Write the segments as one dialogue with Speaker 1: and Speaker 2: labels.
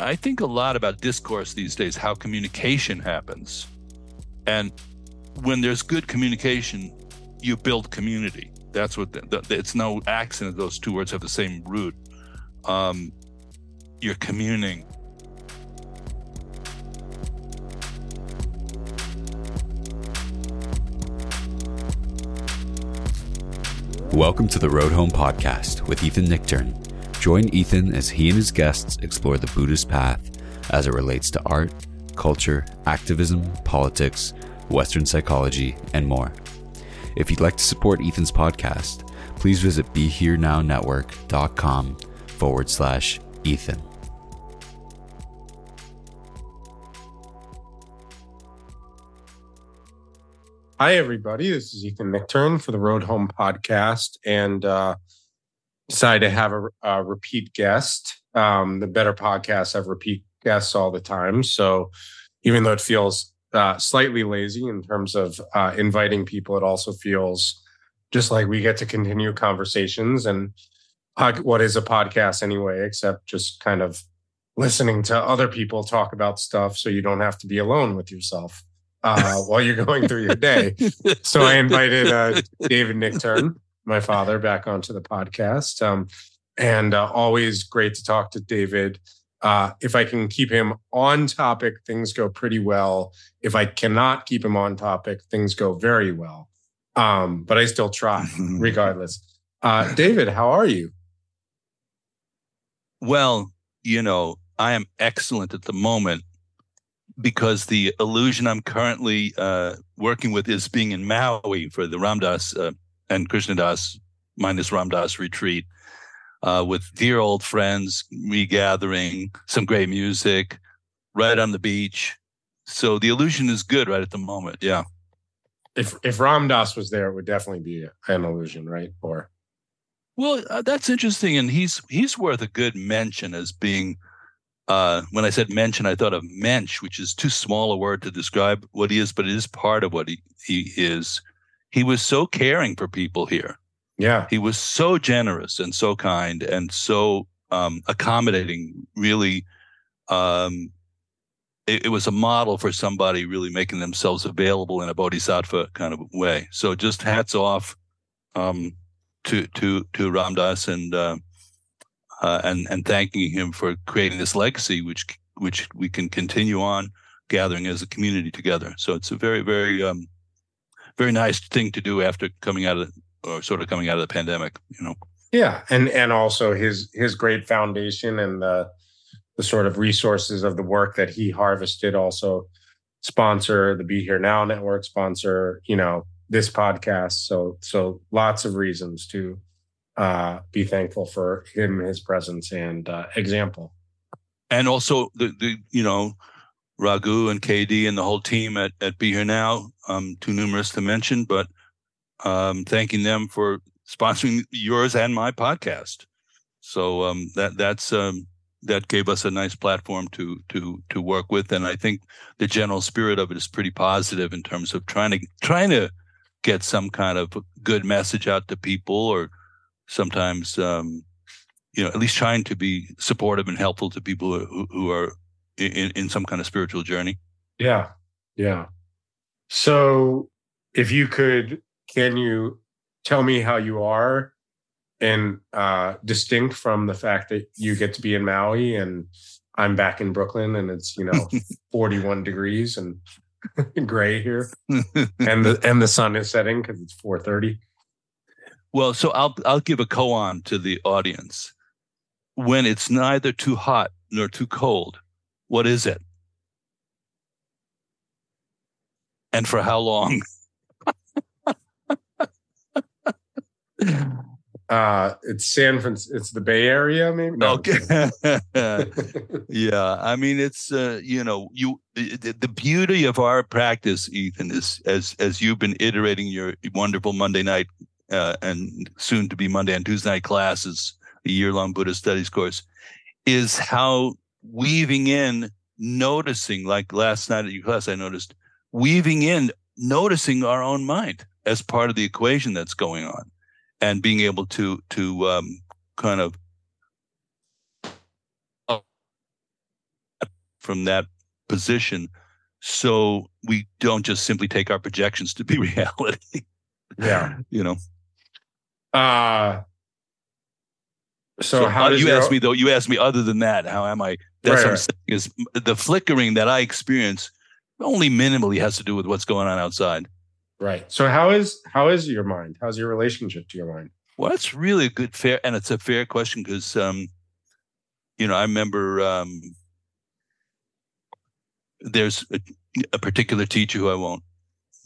Speaker 1: I think a lot about discourse these days, how communication happens. And when there's good communication, you build community. That's what the, the, it's no accident those two words have the same root. Um, you're communing.
Speaker 2: Welcome to the Road Home podcast with Ethan Nichtern. Join Ethan as he and his guests explore the Buddhist path as it relates to art, culture, activism, politics, Western psychology, and more. If you'd like to support Ethan's podcast, please visit BeHereNowNetwork.com forward slash Ethan.
Speaker 3: Hi, everybody. This is Ethan Nichtern for the Road Home podcast, and uh, decided to have a, a repeat guest. Um, the better podcasts have repeat guests all the time, so even though it feels uh, slightly lazy in terms of uh, inviting people, it also feels just like we get to continue conversations. And what is a podcast anyway, except just kind of listening to other people talk about stuff, so you don't have to be alone with yourself uh, while you're going through your day. So I invited uh, David Nichtern, my father, back onto the podcast. Um, and uh, always great to talk to David. Uh, if I can keep him on topic, things go pretty well. If I cannot keep him on topic, things go very well. Um, but I still try regardless. Uh, David, how are you?
Speaker 1: Well, you know, I am excellent at the moment because the illusion I'm currently uh, working with is being in Maui for the Ram Dass uh, and Krishna Das minus Ram Dass retreat uh, with dear old friends, regathering, some great music, right on the beach. So the illusion is good right at the moment. Yeah.
Speaker 3: If if Ram Dass was there, it would definitely be an illusion, right? Or
Speaker 1: well, uh, that's interesting, and he's he's worth a good mention as being uh, when I said mention, I thought of mensch, which is too small a word to describe what he is, but it is part of what he, he is. He was so caring for people here.
Speaker 3: Yeah.
Speaker 1: He was so generous and so kind and so um, accommodating, really. Um, it, it, was a model for somebody really making themselves available in a bodhisattva kind of way. So just hats off um, to to to Ram Dass and uh, uh, and and thanking him for creating this legacy, which which we can continue on gathering as a community together. So it's a very very um, very nice thing to do after coming out of or sort of coming out of the pandemic. You know.
Speaker 3: Yeah, and and also his his great foundation and the the sort of resources of the work that he harvested also sponsor the Be Here Now network, sponsor you know this podcast. So so lots of reasons to uh, be thankful for him, his presence, and uh, example.
Speaker 1: And also the the you know Raghu and KD and the whole team at at Be Here Now. Um, too numerous to mention, but um, thanking them for sponsoring yours and my podcast. So um, that that's um, that gave us a nice platform to to to work with, and I think the general spirit of it is pretty positive in terms of trying to trying to get some kind of good message out to people or sometimes um, you know at least trying to be supportive and helpful to people who, who are in, in some kind of spiritual journey.
Speaker 3: Yeah. Yeah so if you could can you tell me how you are and uh, distinct from the fact that you get to be in maui and i'm back in brooklyn and it's you know 41 degrees and gray here and the and the sun is setting because it's 4.30
Speaker 1: well, so I'll I'll give a koan to the audience. When it's neither too hot nor too cold, what is it? And for how long?
Speaker 3: uh it's San Francisco. It's the Bay Area, maybe.
Speaker 1: No. Okay. yeah, I mean, it's uh, you know, you the, the beauty of our practice, Ethan, is as as you've been iterating your wonderful Monday night uh, and soon to be Monday and Tuesday night classes, a year long Buddhist studies course, is how weaving in, noticing, like last night at your class, I noticed weaving in, noticing our own mind as part of the equation that's going on, and being able to to um, kind of from that position so we don't just simply take our projections to be reality
Speaker 3: Yeah.
Speaker 1: you know
Speaker 3: Uh so, how
Speaker 1: uh, you
Speaker 3: your-
Speaker 1: asked me though you asked me other than that how am i that's
Speaker 3: Right,
Speaker 1: what i'm
Speaker 3: right.
Speaker 1: saying is the flickering that i experience only minimally has to do with what's going on outside
Speaker 3: Right. So how is how is your mind? How's your relationship to your mind?
Speaker 1: Well, that's really a good fair, and it's a fair question because, um, you know, I remember um, there's a, a particular teacher who I won't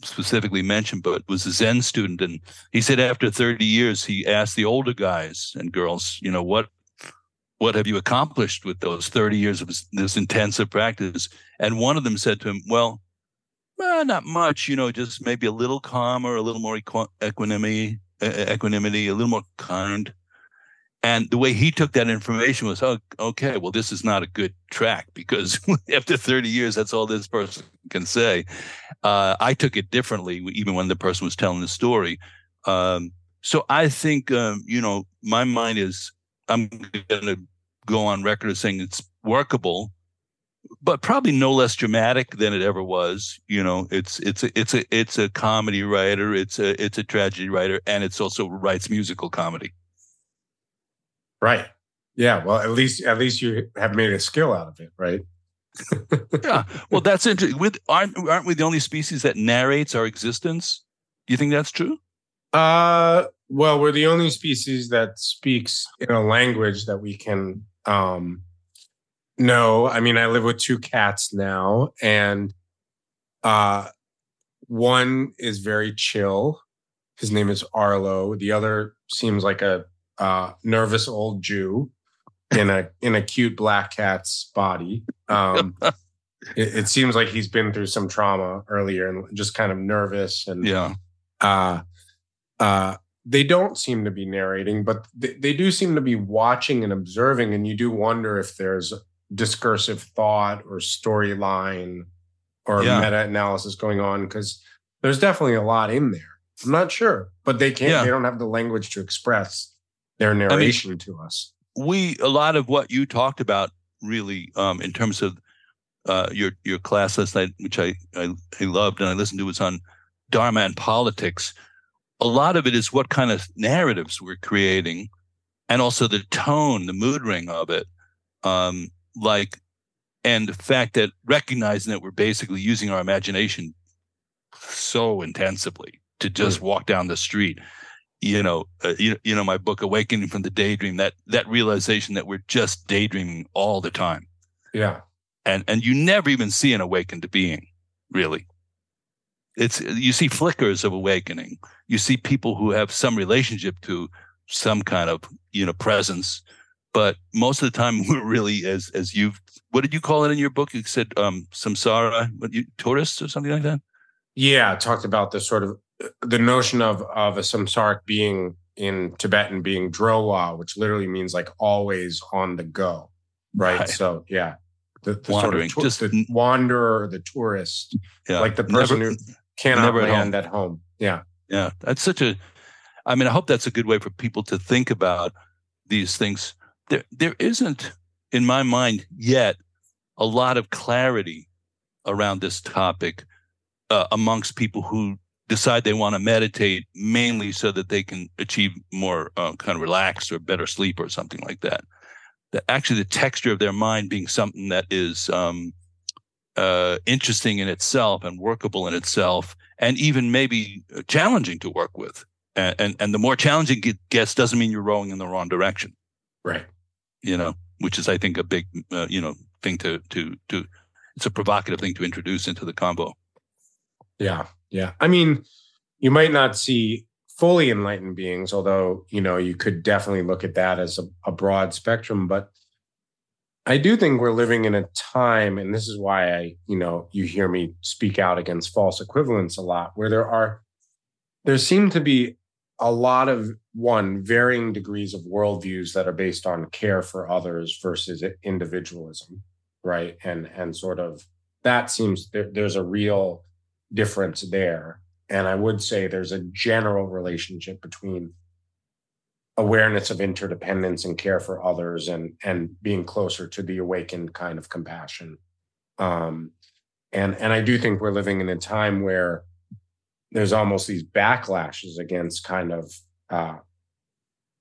Speaker 1: specifically mention, but was a Zen student, and he said after 30 years, he asked the older guys and girls, you know, what what have you accomplished with those 30 years of this, intensive practice? And one of them said to him, well. "Uh, not much, you know, just maybe a little calmer, a little more equi- equanimity, equanimity, a little more kind. And the way he took that information was, oh, okay, well, this is not a good track because after 30 years, that's all this person can say. Uh, I took it differently, even when the person was telling the story. Um, so I think, um, you know, my mind is, I'm going to go on record as saying it's workable, but probably no less dramatic than it ever was. You know, it's it's a it's a it's a comedy writer, it's a it's a tragedy writer, and it's also writes musical comedy.
Speaker 3: Right. Yeah. Well, at least at least you have made a skill out of it, right?
Speaker 1: yeah. Well, that's interesting. With aren't aren't we the only species that narrates our existence? Do you think that's true?
Speaker 3: Uh well, we're the only species that speaks in a language that we can um no, I mean, I live with two cats now and uh one is very chill. His name is Arlo. The other seems like a uh nervous old Jew in a in a cute black cat's body. Um it, it seems like he's been through some trauma earlier and just kind of nervous and
Speaker 1: Yeah.
Speaker 3: uh, uh, they don't seem to be narrating, but they, they do seem to be watching and observing. And you do wonder if there's discursive thought or storyline or
Speaker 1: Yeah.
Speaker 3: meta analysis going on because there's definitely a lot in there. I'm not sure, but they can't,
Speaker 1: Yeah.
Speaker 3: they don't have the language to express their narration to us.
Speaker 1: we a lot of what you talked about really um, in terms of uh, your your class last night, which I, I I loved and I listened to, was on Dharma and politics. A lot of it is what kind of narratives we're creating, and also the tone, the mood ring of it, um, like, and the fact that recognizing that we're basically using our imagination so intensively to just walk down the street you know, uh, you, you know, my book, Awakening from the Daydream, that, that realization that we're just daydreaming all the time.
Speaker 3: Yeah.
Speaker 1: And, and you never even see an awakened being, really. It's, you see flickers of awakening. You see people who have some relationship to some kind of, you know, presence. But most of the time we're really, as, as you've, what did you call it in your book? You said, um, samsara, what you, tourists or something like that?
Speaker 3: Yeah. Talked about the sort of the notion of, of a samsaric being in Tibetan being drowa, which literally means like always on the go. Right.
Speaker 1: Right.
Speaker 3: So yeah. The, the
Speaker 1: Wandering,
Speaker 3: sort of
Speaker 1: just-
Speaker 3: the wanderer, the tourist,
Speaker 1: Yeah.
Speaker 3: like the person
Speaker 1: Never-
Speaker 3: who cannot
Speaker 1: never at
Speaker 3: land at home. Yeah.
Speaker 1: Yeah, that's such a. I mean, I hope that's a good way for people to think about these things. There, there isn't, in my mind, yet a lot of clarity around this topic uh, amongst people who decide they want to meditate mainly so that they can achieve more uh, kind of relaxed or better sleep or something like that. That actually, the texture of their mind being something that is um, uh, interesting in itself and workable in itself, and even maybe uh, challenging to work with. And and, and the more challenging it gets, doesn't mean you're rowing in the wrong direction.
Speaker 3: Right.
Speaker 1: You know, which is I think a big uh, you know thing to to to. It's a provocative thing to introduce into the combo.
Speaker 3: Yeah. Yeah. I mean, you might not see fully enlightened beings, although, you know, you could definitely look at that as a, a broad spectrum. But I do think we're living in a time, and this is why I, you know, you hear me speak out against false equivalence a lot, where there are, there seem to be a lot of one varying degrees of worldviews that are based on care for others versus individualism, right? And and sort of that seems there, there's a real difference there. And I would say there's a general relationship between awareness of interdependence and care for others and and being closer to the awakened kind of compassion Um, and and I do think we're living in a time where there's almost these backlashes against kind of uh,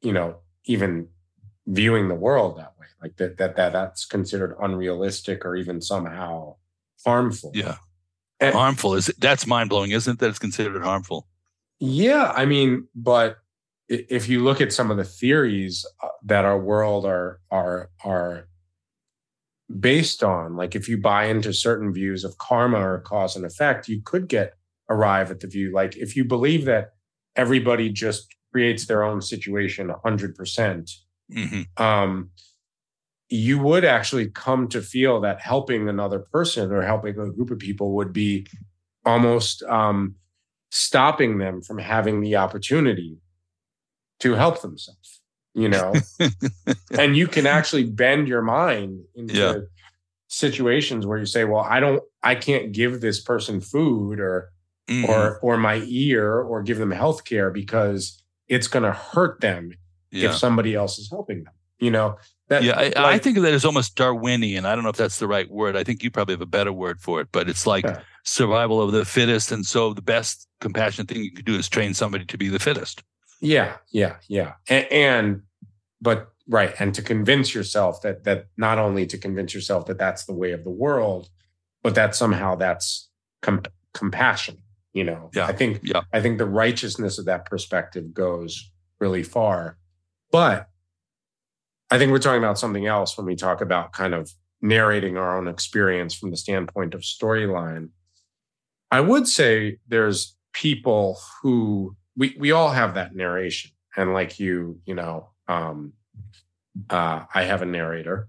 Speaker 3: you know even viewing the world that way, like that that that that's considered unrealistic or even somehow harmful.
Speaker 1: Yeah, and, harmful is that's mind blowing, isn't it? That it's considered harmful.
Speaker 3: Yeah, I mean, but if you look at some of the theories uh, that our world are are are based on like if you buy into certain views of karma or cause and effect you could get arrive at the view like if you believe that everybody just creates their own situation 100% mm-hmm. um, you would actually come to feel that helping another person or helping a group of people would be almost um, stopping them from having the opportunity to help themselves you know and you can actually bend your mind into yeah. situations where you say well i don't i can't give this person food or mm-hmm. or or my ear or give them health care because it's going to hurt them yeah. if somebody else is helping them you know
Speaker 1: that, yeah I, like, I, think of that as almost darwinian i don't know if that's the right word i think you probably have a better word for it but it's like yeah. survival of the fittest and so the best compassionate thing you can do is train somebody to be the fittest
Speaker 3: yeah, yeah, yeah. And, and but right, and to convince yourself that that not only to convince yourself that that's the way of the world, but that somehow that's com- compassion. You know,
Speaker 1: yeah,
Speaker 3: I think
Speaker 1: yeah.
Speaker 3: I think the righteousness of that perspective goes really far. But I think we're talking about something else when we talk about kind of narrating our own experience from the standpoint of storyline. I would say there's people who we we all have that narration. And like you you know um uh i have a narrator.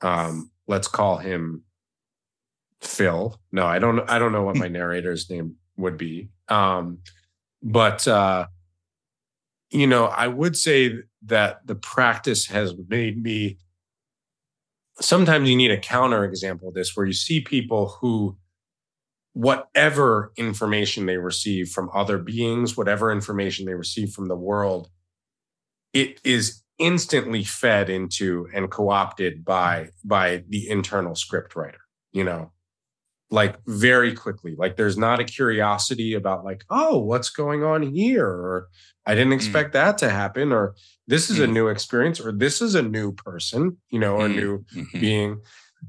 Speaker 3: Um let's call him phil. No i don't i don't know what my narrator's name would be. Um but uh you know i would say that the practice has made me sometimes you need a counter example of this where you see people who whatever information they receive from other beings, whatever information they receive from the world, it is instantly fed into and co-opted by by the internal script writer you know like very quickly like there's not a curiosity about like oh what's going on here or i didn't mm. expect mm. that to happen or this is mm. a new experience or this is a new person you know or mm. new mm-hmm. being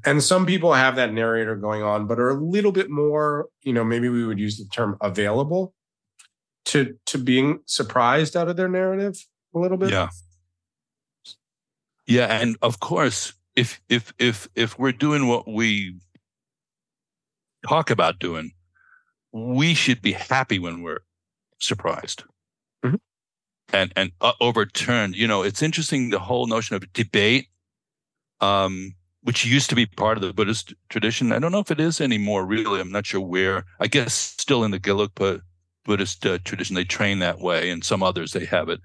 Speaker 3: and some people have that narrator going on, but are a little bit more, you know, maybe we would use the term available to to being surprised out of their narrative a little bit.
Speaker 1: Yeah. Yeah, and of course, if if if if we're doing what we talk about doing, we should be happy when we're surprised mm-hmm. and and uh, overturned. You know, it's interesting the whole notion of debate. Um, which used to be part of the Buddhist tradition. I don't know if it is anymore, really. I'm not sure where. I guess still in the Gelugpa Buddhist uh, tradition, they train that way, and some others they have it.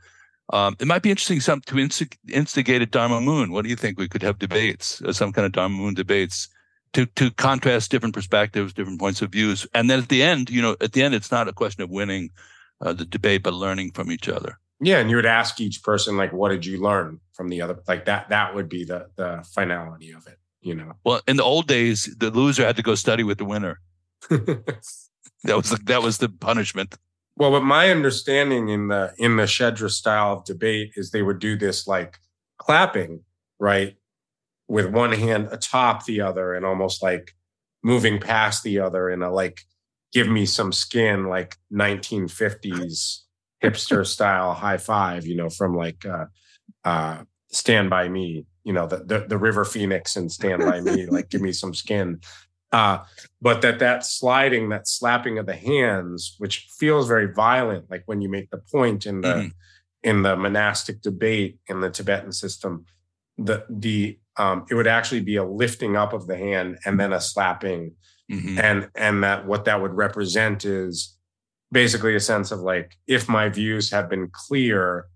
Speaker 1: Um, it might be interesting some, to instigate a Dharma Moon. What do you think? We could have debates, uh, some kind of Dharma Moon debates, to to contrast different perspectives, different points of views, and then at the end, you know, at the end, it's not a question of winning uh, the debate, but learning from each other.
Speaker 3: Yeah, and you would ask each person like, "What did you learn from the other?" Like that. That would be the the finality of it. You know.
Speaker 1: Well, in the old days, the loser had to go study with the winner. that was the, that was the punishment.
Speaker 3: Well, but my understanding in the in the Shedra style of debate is they would do this like clapping, right, with one hand atop the other and almost like moving past the other in a like give me some skin like 1950s hipster style high five, you know, from like uh, uh, Stand By Me, you know, the, the, the River Phoenix and Stand By Me, like give me some skin. Uh, but that that sliding, that slapping of the hands, which feels very violent, like when you make the point in the mm-hmm. in the monastic debate in the Tibetan system, the the um, it would actually be a lifting up of the hand and then a slapping, mm-hmm. and and that what that would represent is basically a sense of like, if my views have been clear,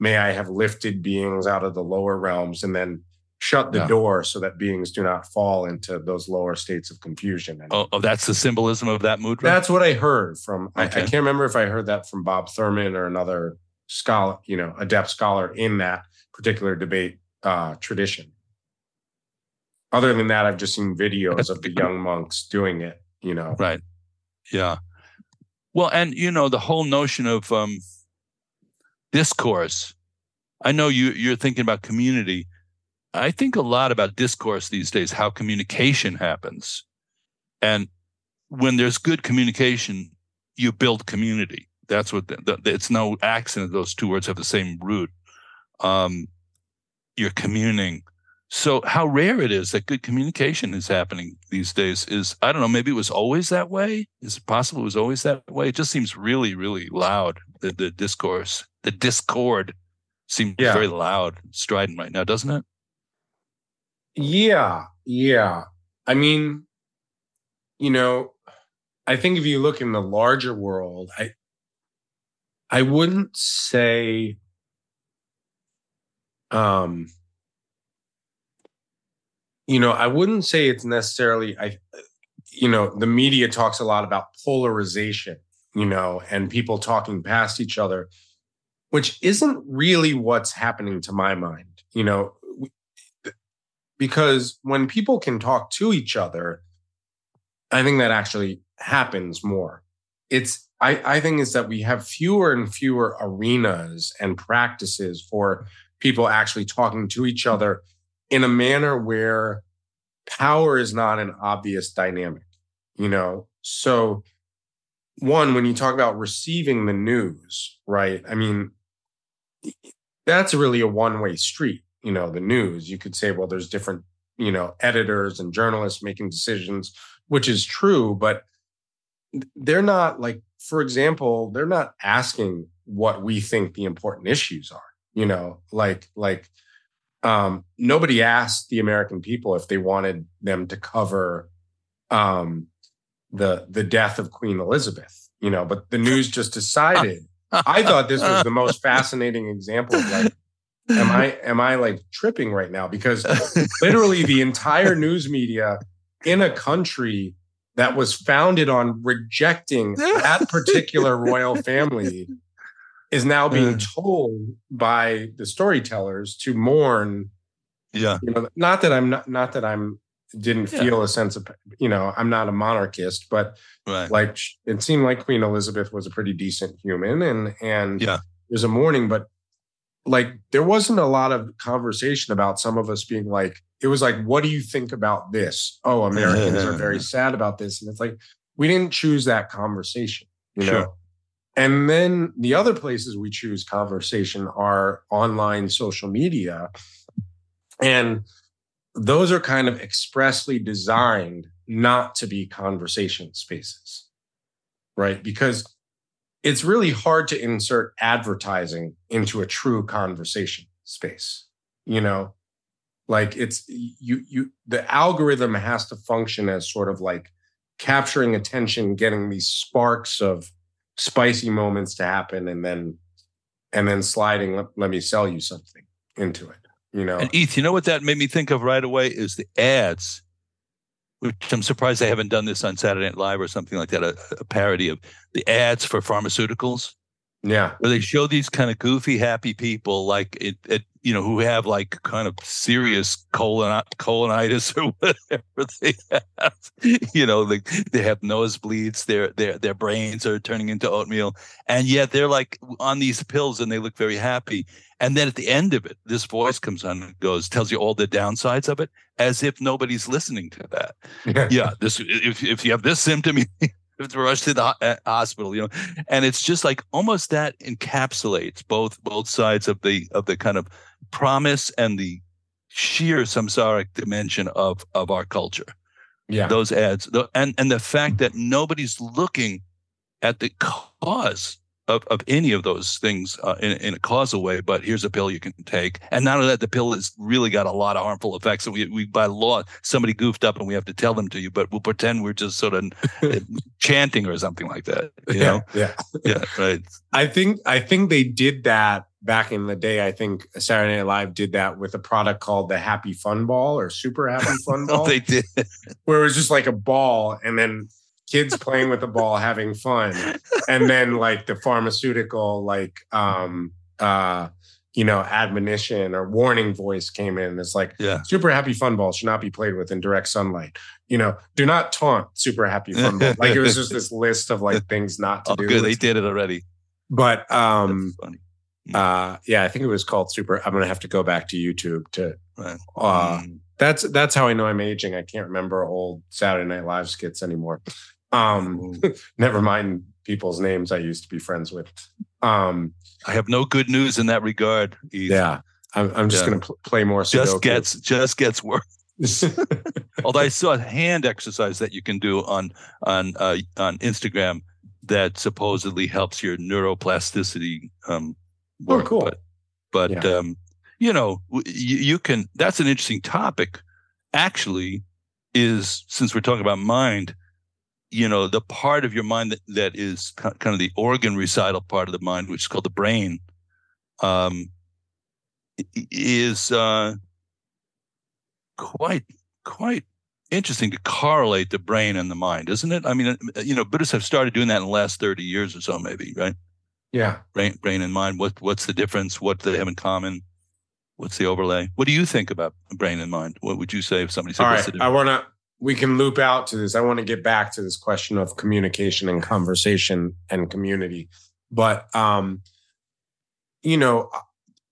Speaker 3: may I have lifted beings out of the lower realms and then shut the yeah. door so that beings do not fall into those lower states of confusion.
Speaker 1: And oh, oh, that's the symbolism of that mudra?
Speaker 3: That's what I heard from, okay. I, I, can't remember if I heard that from Bob Thurman or another scholar, you know, adept scholar in that particular debate uh, tradition. other than that, I've just seen videos of the young monks doing it. You know,
Speaker 1: right? Yeah. Well, and you know the whole notion of um, discourse. I know you you're thinking about community. I think a lot about discourse these days, how communication happens, and when there's good communication, you build community. That's what the, the, it's no accident those two words have the same root. Um, you're communing. So how rare it is that good communication is happening these days is I don't know, maybe it was always that way. Is it possible it was always that way? It just seems really, really loud, the, the discourse. The discord seems yeah. very loud, strident right now, doesn't it?
Speaker 3: Yeah, yeah. I mean, you know, I think if you look in the larger world, I I wouldn't say um you know, I wouldn't say it's necessarily I you know, the media talks a lot about polarization, you know, and people talking past each other, which isn't really what's happening to my mind, you know, because when people can talk to each other, I think that actually happens more. It's I, I think is that we have fewer and fewer arenas and practices for people actually talking to each other in a manner where power is not an obvious dynamic, you know? So, one, when you talk about receiving the news, right? I mean, that's really a one way street, you know, the news. You could say, well, there's different, you know, editors and journalists making decisions, which is true, but they're not like, for example, they're not asking what we think the important issues are. You know, like like um, nobody asked the American people if they wanted them to cover um, the the death of Queen Elizabeth. You know, but the news just decided. I thought this was the most fascinating example of like am I am I like tripping right now? Because literally the entire news media in a country that was founded on rejecting that particular royal family is now being mm. told by the storytellers to mourn.
Speaker 1: Yeah.
Speaker 3: You know, not that I'm not not that I'm didn't yeah. feel a sense of you know, I'm not a monarchist, but right. like it seemed like Queen Elizabeth was a pretty decent human and and
Speaker 1: yeah.
Speaker 3: there's a mourning, but like there wasn't a lot of conversation about some of us being like it was like what do you think about this oh americans are very sad about this and it's like we didn't choose that conversation you sure. know and then the other places we choose conversation are online social media. And those are kind of expressly designed not to be conversation spaces right? Because it's really hard to insert advertising into a true conversation space you know? Like it's you you the algorithm has to function as sort of like capturing attention getting these sparks of spicy moments to happen and then and then sliding let, let me sell you something into it you know
Speaker 1: and eth you know what that made me think of right away is the ads which I'm surprised they haven't done this on Saturday Night Live or something like that, a, a parody of the ads for pharmaceuticals.
Speaker 3: Yeah.
Speaker 1: Where they show these kind of goofy, happy people like it, it you know, who have like kind of serious colon colonitis or whatever they have. You know, they, they have nosebleeds, their their their brains are turning into oatmeal. And yet they're like on these pills and they look very happy. And then at the end of it, this voice comes on and goes, tells you all the downsides of it, as if nobody's listening to that. yeah, yeah this if if you have this symptom, to rush to the uh, hospital, you know, and it's just like almost that encapsulates both both sides of the of the kind of promise and the sheer samsaric dimension of of our culture.
Speaker 3: Yeah,
Speaker 1: those ads, and and the fact mm. that nobody's looking at the cause of, of any of those things uh, in, in a causal way, but here's a pill you can take. And not only that, the pill has really got a lot of harmful effects. And we, we, by law, somebody goofed up and we have to tell them to you, but we'll pretend we're just sort of chanting or something like that. You know?
Speaker 3: Yeah.
Speaker 1: Yeah. Right.
Speaker 3: I think, I think they did that back in the day. I think Saturday Night Live did that with a product called the Happy Fun Ball or Super Happy Fun Ball.
Speaker 1: oh, they did.
Speaker 3: Where it was just like a ball and then kids playing with the ball having fun and then like the pharmaceutical like um uh you know, admonition or warning voice came in. It's like,
Speaker 1: Yeah.
Speaker 3: super happy fun ball should not be played with in direct sunlight. You know, do not taunt super happy fun ball. Like it was just this list of like things not to
Speaker 1: Oh,
Speaker 3: do.
Speaker 1: good. They did it already.
Speaker 3: But um
Speaker 1: That's
Speaker 3: uh yeah, I think it was called super. I'm gonna have to go back to YouTube to
Speaker 1: Right.
Speaker 3: uh
Speaker 1: Mm.
Speaker 3: that's that's how I know I'm aging. I can't remember old Saturday Night Live skits anymore. Um never mind people's names I used to be friends with. Um
Speaker 1: I have no good news in that regard. Ethan.
Speaker 3: yeah. I'm, I'm just
Speaker 1: Yeah.
Speaker 3: gonna pl- play more.
Speaker 1: Just gets just gets worse. Although I saw a hand exercise that you can do on on uh, on Instagram that supposedly helps your neuroplasticity. Um,
Speaker 3: Oh,
Speaker 1: work.
Speaker 3: cool.
Speaker 1: But, but
Speaker 3: Yeah.
Speaker 1: um, you know, you, you can. That's an interesting topic. Actually, is since we're talking about mind, you know, the part of your mind that, that is kind of the organ recital part of the mind, which is called the brain, um, is uh, quite quite interesting to correlate the brain and the mind, isn't it? I mean, uh, you know, Buddhists have started doing that in the last thirty years or so, maybe, right?
Speaker 3: yeah.
Speaker 1: Brain, brain and mind. What what's the difference? What do they have in common? What's the overlay? What do you think about brain and mind? What would you say if somebody said,
Speaker 3: All
Speaker 1: "What's
Speaker 3: right. I want to, we can loop out to this. I want to get back to this question of communication and conversation and community. But, um, you know,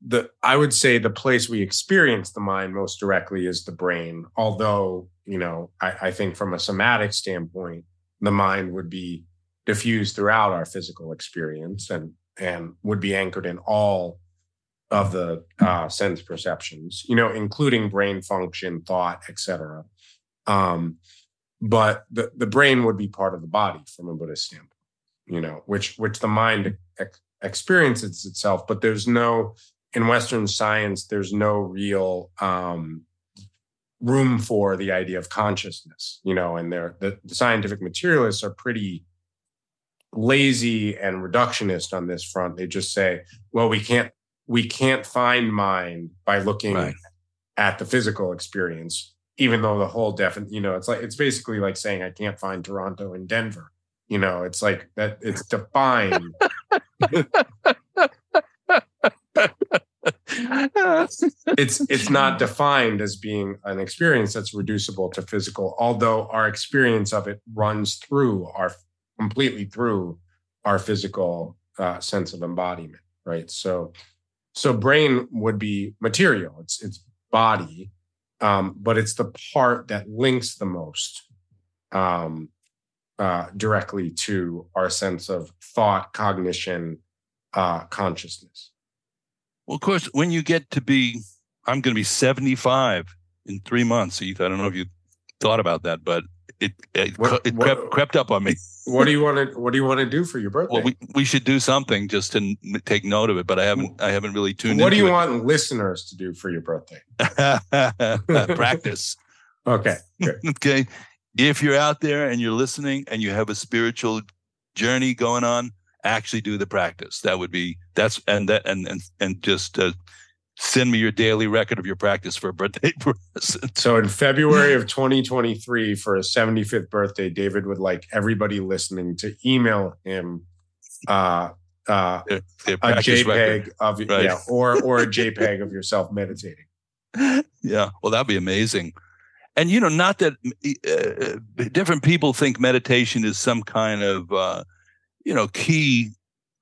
Speaker 3: the, I would say the place we experience the mind most directly is the brain. Although, you know, I, I think from a somatic standpoint, the mind would be diffused throughout our physical experience and, and would be anchored in all of the uh, sense perceptions, you know, including brain function, thought, etc. Um, but the the brain would be part of the body from a Buddhist standpoint, you know, which which the mind ex- experiences itself. But there's no in Western science, there's no real um, room for the idea of consciousness, you know, and they're the, the scientific materialists are pretty lazy and reductionist on this front. They just say, well, we can't we can't find mind by looking
Speaker 1: Right.
Speaker 3: at the physical experience, even though the whole definite, you know, it's like it's basically like saying I can't find Toronto and Denver. You know, it's like that it's defined. it's it's not defined as being an experience that's reducible to physical, although our experience of it runs through our completely through our physical uh, sense of embodiment, right? So, so brain would be material. It's it's body, um, but it's the part that links the most um, uh, directly to our sense of thought, cognition, uh, consciousness.
Speaker 1: Well, of course, when you get to be, I'm going to be 75 in three months. Ethan, I don't know if you thought about that, but it it,
Speaker 3: What-
Speaker 1: it
Speaker 3: what-
Speaker 1: crept, crept up on me.
Speaker 3: What do you want to What do you want to do for your birthday?
Speaker 1: Well, we, we should do something just to take note of it, but I haven't I haven't really tuned.
Speaker 3: In what do you
Speaker 1: into
Speaker 3: want listeners to do for your birthday?
Speaker 1: Practice.
Speaker 3: Okay,
Speaker 1: okay. If you're out there and you're listening and you have a spiritual journey going on, actually do the practice. That would be that's and that and and and just uh, send me your daily record of your practice for a birthday present.
Speaker 3: So in February of 2023, for his 75th birthday, David would like everybody listening to email him uh, uh,
Speaker 1: Their, their
Speaker 3: a JPEG
Speaker 1: record.
Speaker 3: of
Speaker 1: Right.
Speaker 3: yeah, or or a JPEG of yourself meditating.
Speaker 1: Yeah, well, that'd be amazing. And you know, not that uh, different people think meditation is some kind of uh, you know key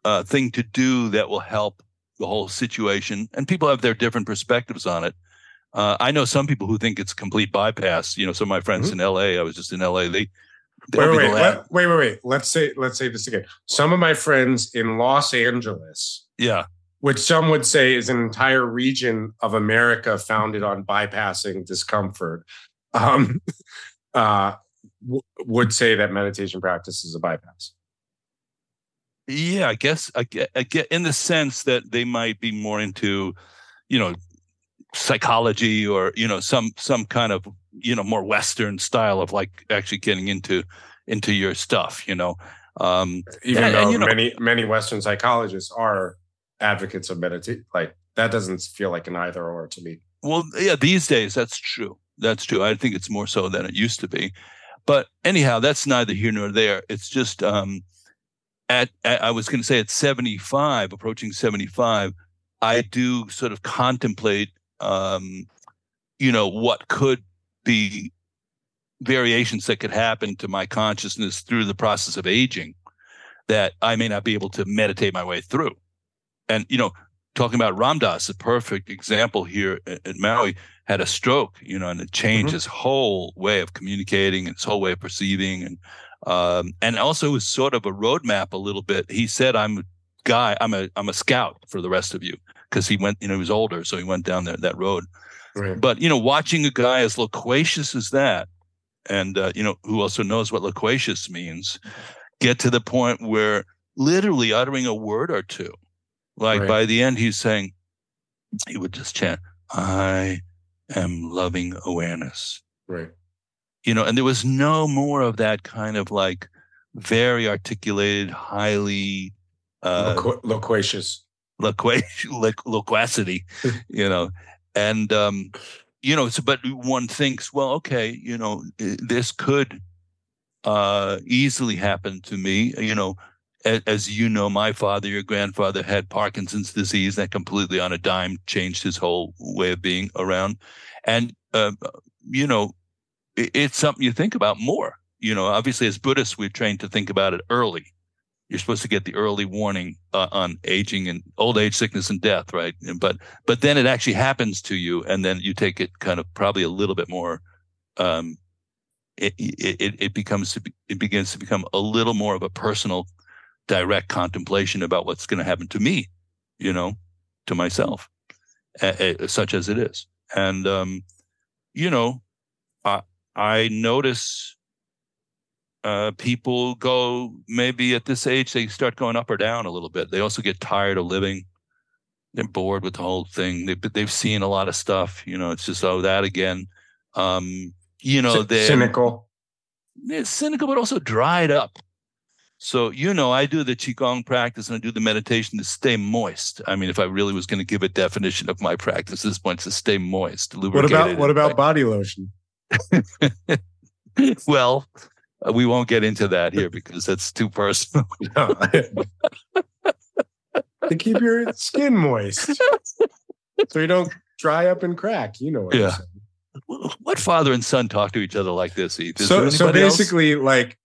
Speaker 1: uh, thing to do that will help the whole situation, and people have their different perspectives on it. Uh, I know some people who think it's complete bypass. You know, some of my friends in L.A. I was just in L.A. They
Speaker 3: Wait, wait, wait, wait, wait, wait. Let's say let's say this again. Some of my friends in Los Angeles,
Speaker 1: yeah,
Speaker 3: which some would say is an entire region of America founded on bypassing discomfort, um, uh, w- would say that meditation practice is a bypass.
Speaker 1: Yeah, I guess I get, I get in the sense that they might be more into, you know, psychology or you know some some kind of you know more Western style of like actually getting into into your stuff. You know, um,
Speaker 3: even
Speaker 1: and
Speaker 3: though
Speaker 1: you know-
Speaker 3: many many Western psychologists are advocates of meditation. Like that doesn't feel like an either or to me.
Speaker 1: Well, yeah, these days that's true. That's true. I think it's more so than it used to be. But anyhow, that's neither here nor there. It's just um, at, at I was going to say at 75, approaching 75, I do sort of contemplate, um, you know, what could be variations that could happen to my consciousness through the process of aging that I may not be able to meditate my way through. And, you know, talking about Ram Dass, a perfect example here at, Maui, had a stroke, you know, and it changed mm-hmm. his whole way of communicating his whole way of perceiving. And, um, and also was sort of a roadmap a little bit. He said, I'm a guy, I'm a, I'm a scout for the rest of you. Cause he went, you know, he was older. So he went down there, that road. Right. But, you know, watching a guy as loquacious as that, and, uh, you know, who also knows what loquacious means, get to the point where literally uttering a word or two, like right. by the end, he's saying, he would just chant, I am loving awareness.
Speaker 3: Right.
Speaker 1: You know, and there was no more of that kind of like very articulated, highly
Speaker 3: uh, Loqu- loquacious,
Speaker 1: loquacious, loquacity, you know, and um, you know, so, but one thinks, well, okay, you know, this could uh, easily happen to me. You know, as, as, you know, my father, your grandfather had Parkinson's disease that completely on a dime changed his whole way of being around. And, uh, you know, it's something you think about more. You know, obviously, as Buddhists, we're trained to think about it early. You're supposed to get the early warning uh, on aging and old age, sickness, and death, right? But but then it actually happens to you, and then you take it kind of probably a little bit more um, it, it, it becomes it begins to become a little more of a personal, direct contemplation about what's going to happen to me, you know, to myself, such as it is. And um, you know, I I notice uh, people go maybe at this age they start going up or down a little bit. They also get tired of living. They're bored with the whole thing. They, they've seen a lot of stuff. You know, it's just oh that again. Um, you know,
Speaker 3: they're cynical.
Speaker 1: It's cynical, but also dried up. So, you know, I do the Qigong practice and I do the meditation to stay moist. I mean, if I really was going to give a definition of my practice this point, to stay moist.
Speaker 3: What about what about body lotion?
Speaker 1: well, uh, we won't get into that here because that's too personal. to
Speaker 3: keep your skin moist so you don't dry up and crack. You know what yeah
Speaker 1: what father and son talk to each other like this? Is
Speaker 3: so, so basically, else? like,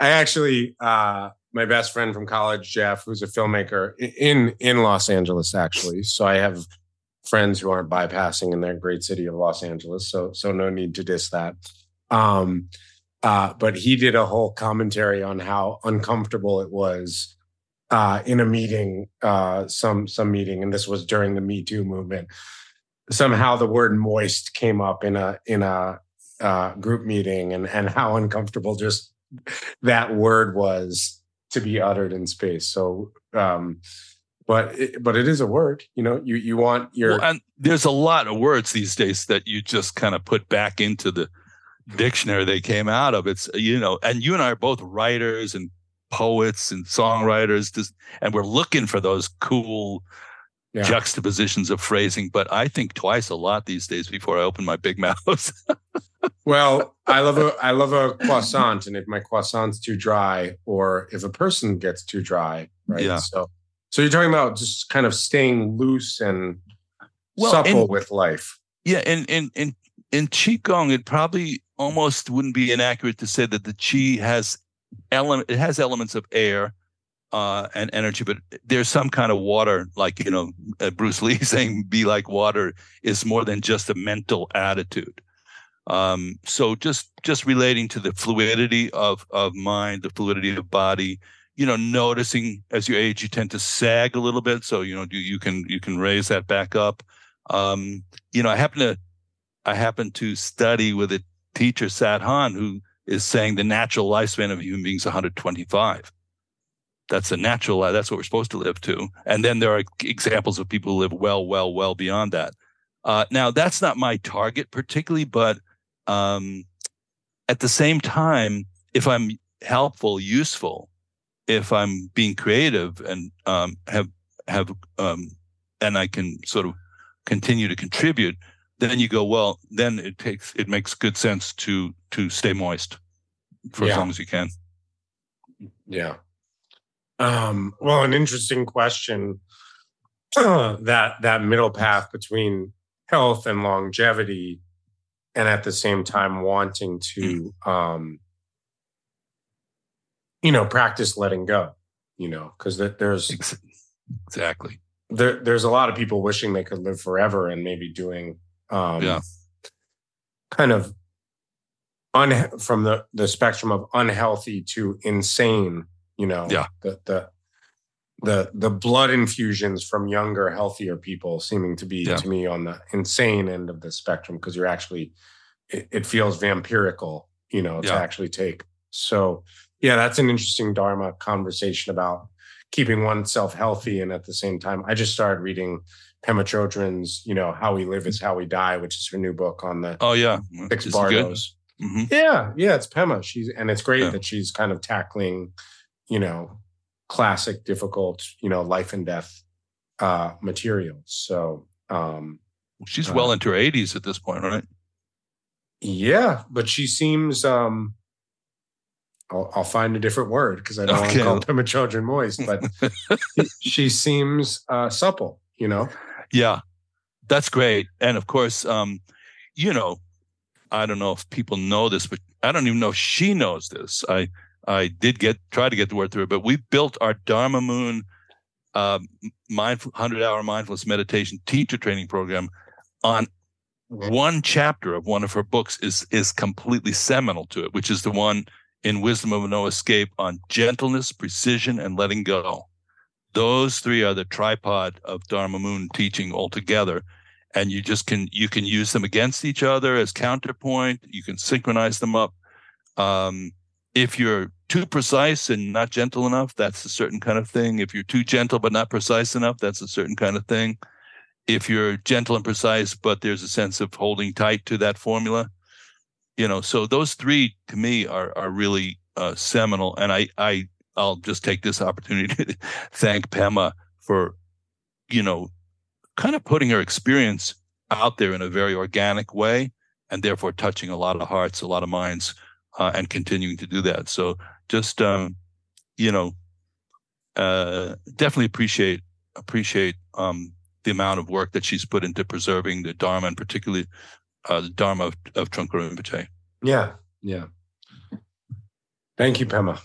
Speaker 3: I actually, uh, my best friend from college, Jeff, who's a filmmaker in in Los Angeles, actually. So I have friends who aren't bypassing in their great city of Los Angeles. So so no need to diss that. Um, uh, but he did a whole commentary on how uncomfortable it was uh, in a meeting, uh, some some meeting, and this was during the Me Too movement, somehow the word moist came up in a in a uh, group meeting and and how uncomfortable just that word was to be uttered in space so um but it, but it is a word you know you you want your well,
Speaker 1: and there's a lot of words these days that you just kind of put back into the dictionary they came out of it's you know and you and i are both writers and poets and songwriters just, and we're looking for those cool yeah. juxtapositions of phrasing, but I think twice a lot these days before I open my big mouth.
Speaker 3: well, I love a I love a croissant, and if my croissant's too dry, or if a person gets too dry, right? Yeah. So, so you're talking about just kind of staying loose and well, supple in, with life.
Speaker 1: Yeah, and in in in in qigong, it probably almost wouldn't be inaccurate to say that the qi has element it has elements of air uh, and energy, but there's some kind of water, like you know, uh, Bruce Lee saying "be like water" is more than just a mental attitude. Um, so just just relating to the fluidity of of mind, the fluidity of body, you know, noticing as you age, you tend to sag a little bit. So you know, you, you can you can raise that back up. Um, you know, I happen to I happen to study with a teacher, Sat Hon, who is saying the natural lifespan of human beings is 125 that's the natural life that's what we're supposed to live to and then there are examples of people who live well well well beyond that uh, now that's not my target particularly but um, at the same time if i'm helpful useful if i'm being creative and um, have have um, and i can sort of continue to contribute then you go well then it takes it makes good sense to to stay moist for yeah. as long as you can
Speaker 3: yeah Um, well, an interesting question. that that middle path between health and longevity, and at the same time wanting to, um, you know, practice letting go. You know, because there's
Speaker 1: exactly
Speaker 3: there, there's a lot of people wishing they could live forever and maybe doing um,
Speaker 1: yeah.
Speaker 3: kind of un- from the, the spectrum of unhealthy to insane, you know,
Speaker 1: yeah.
Speaker 3: the, the, the, the blood infusions from younger, healthier people seeming to be, yeah. to me, on the insane end of the spectrum because you're actually, it, it, feels vampirical, you know, to actually take. So, yeah, that's an interesting Dharma conversation about keeping oneself healthy and at the same time i just started reading pema chodron's you know how we live is how we die which is her new book on the
Speaker 1: oh yeah.
Speaker 3: six bardos. Mm-hmm. yeah yeah it's pema. She's and it's great yeah. that she's kind of tackling you know classic difficult you know life and death uh materials. So um
Speaker 1: she's uh, well into her 80s at this point right?
Speaker 3: Yeah but she seems um I'll, I'll find a different word because I don't okay. want to call Pema Chodron moist, but she seems uh, supple, you know?
Speaker 1: Yeah, that's great. And of course, um, you know, I don't know if people know this, but I don't even know if she knows this. I I did get try to get the word through, but we built our Dharma Moon uh, mindful hundred hour mindfulness meditation teacher training program on one chapter of one of her books is is completely seminal to it, which is the one in Wisdom of No Escape on gentleness, precision, and letting go. Those three are the tripod of Dharma Moon teaching altogether. And you just can you can use them against each other as counterpoint. You can synchronize them up. Um, if you're too precise and not gentle enough, that's a certain kind of thing. If you're too gentle but not precise enough, that's a certain kind of thing. If you're gentle and precise, but there's a sense of holding tight to that formula, you know so those three to me are are really uh, seminal. And i i i'll just take this opportunity to thank pema for you know kind of putting her experience out there in a very organic way and therefore touching a lot of hearts a lot of minds uh, and continuing to do that. So just um, you know uh, definitely appreciate appreciate um, the amount of work that she's put into preserving the dharma and particularly uh, the Dharma of, of Trungpa Rinpoche.
Speaker 3: Yeah, yeah. Thank you, Pema.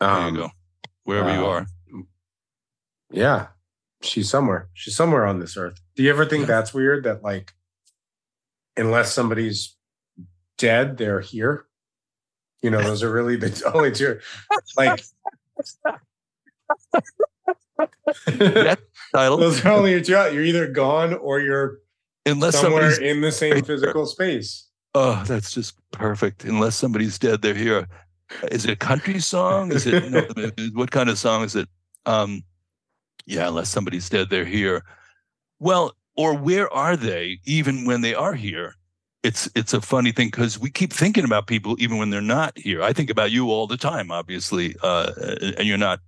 Speaker 1: Um, there you go. Wherever uh, you are.
Speaker 3: Yeah, she's somewhere. She's somewhere on this earth. Do you ever think yeah. that's weird? That like, unless somebody's dead, they're here. You know, those are really the only two. Like. title. Those are only your two. You're either gone or you're unless somewhere in the same physical space.
Speaker 1: Oh, that's just perfect. Unless somebody's dead, they're here. Is it a country song? Is it know, what kind of song is it? Um, yeah, unless somebody's dead, they're here. Well, or where are they? Even when they are here, it's it's a funny thing because we keep thinking about people even when they're not here. I think about you all the time, obviously, uh, and you're not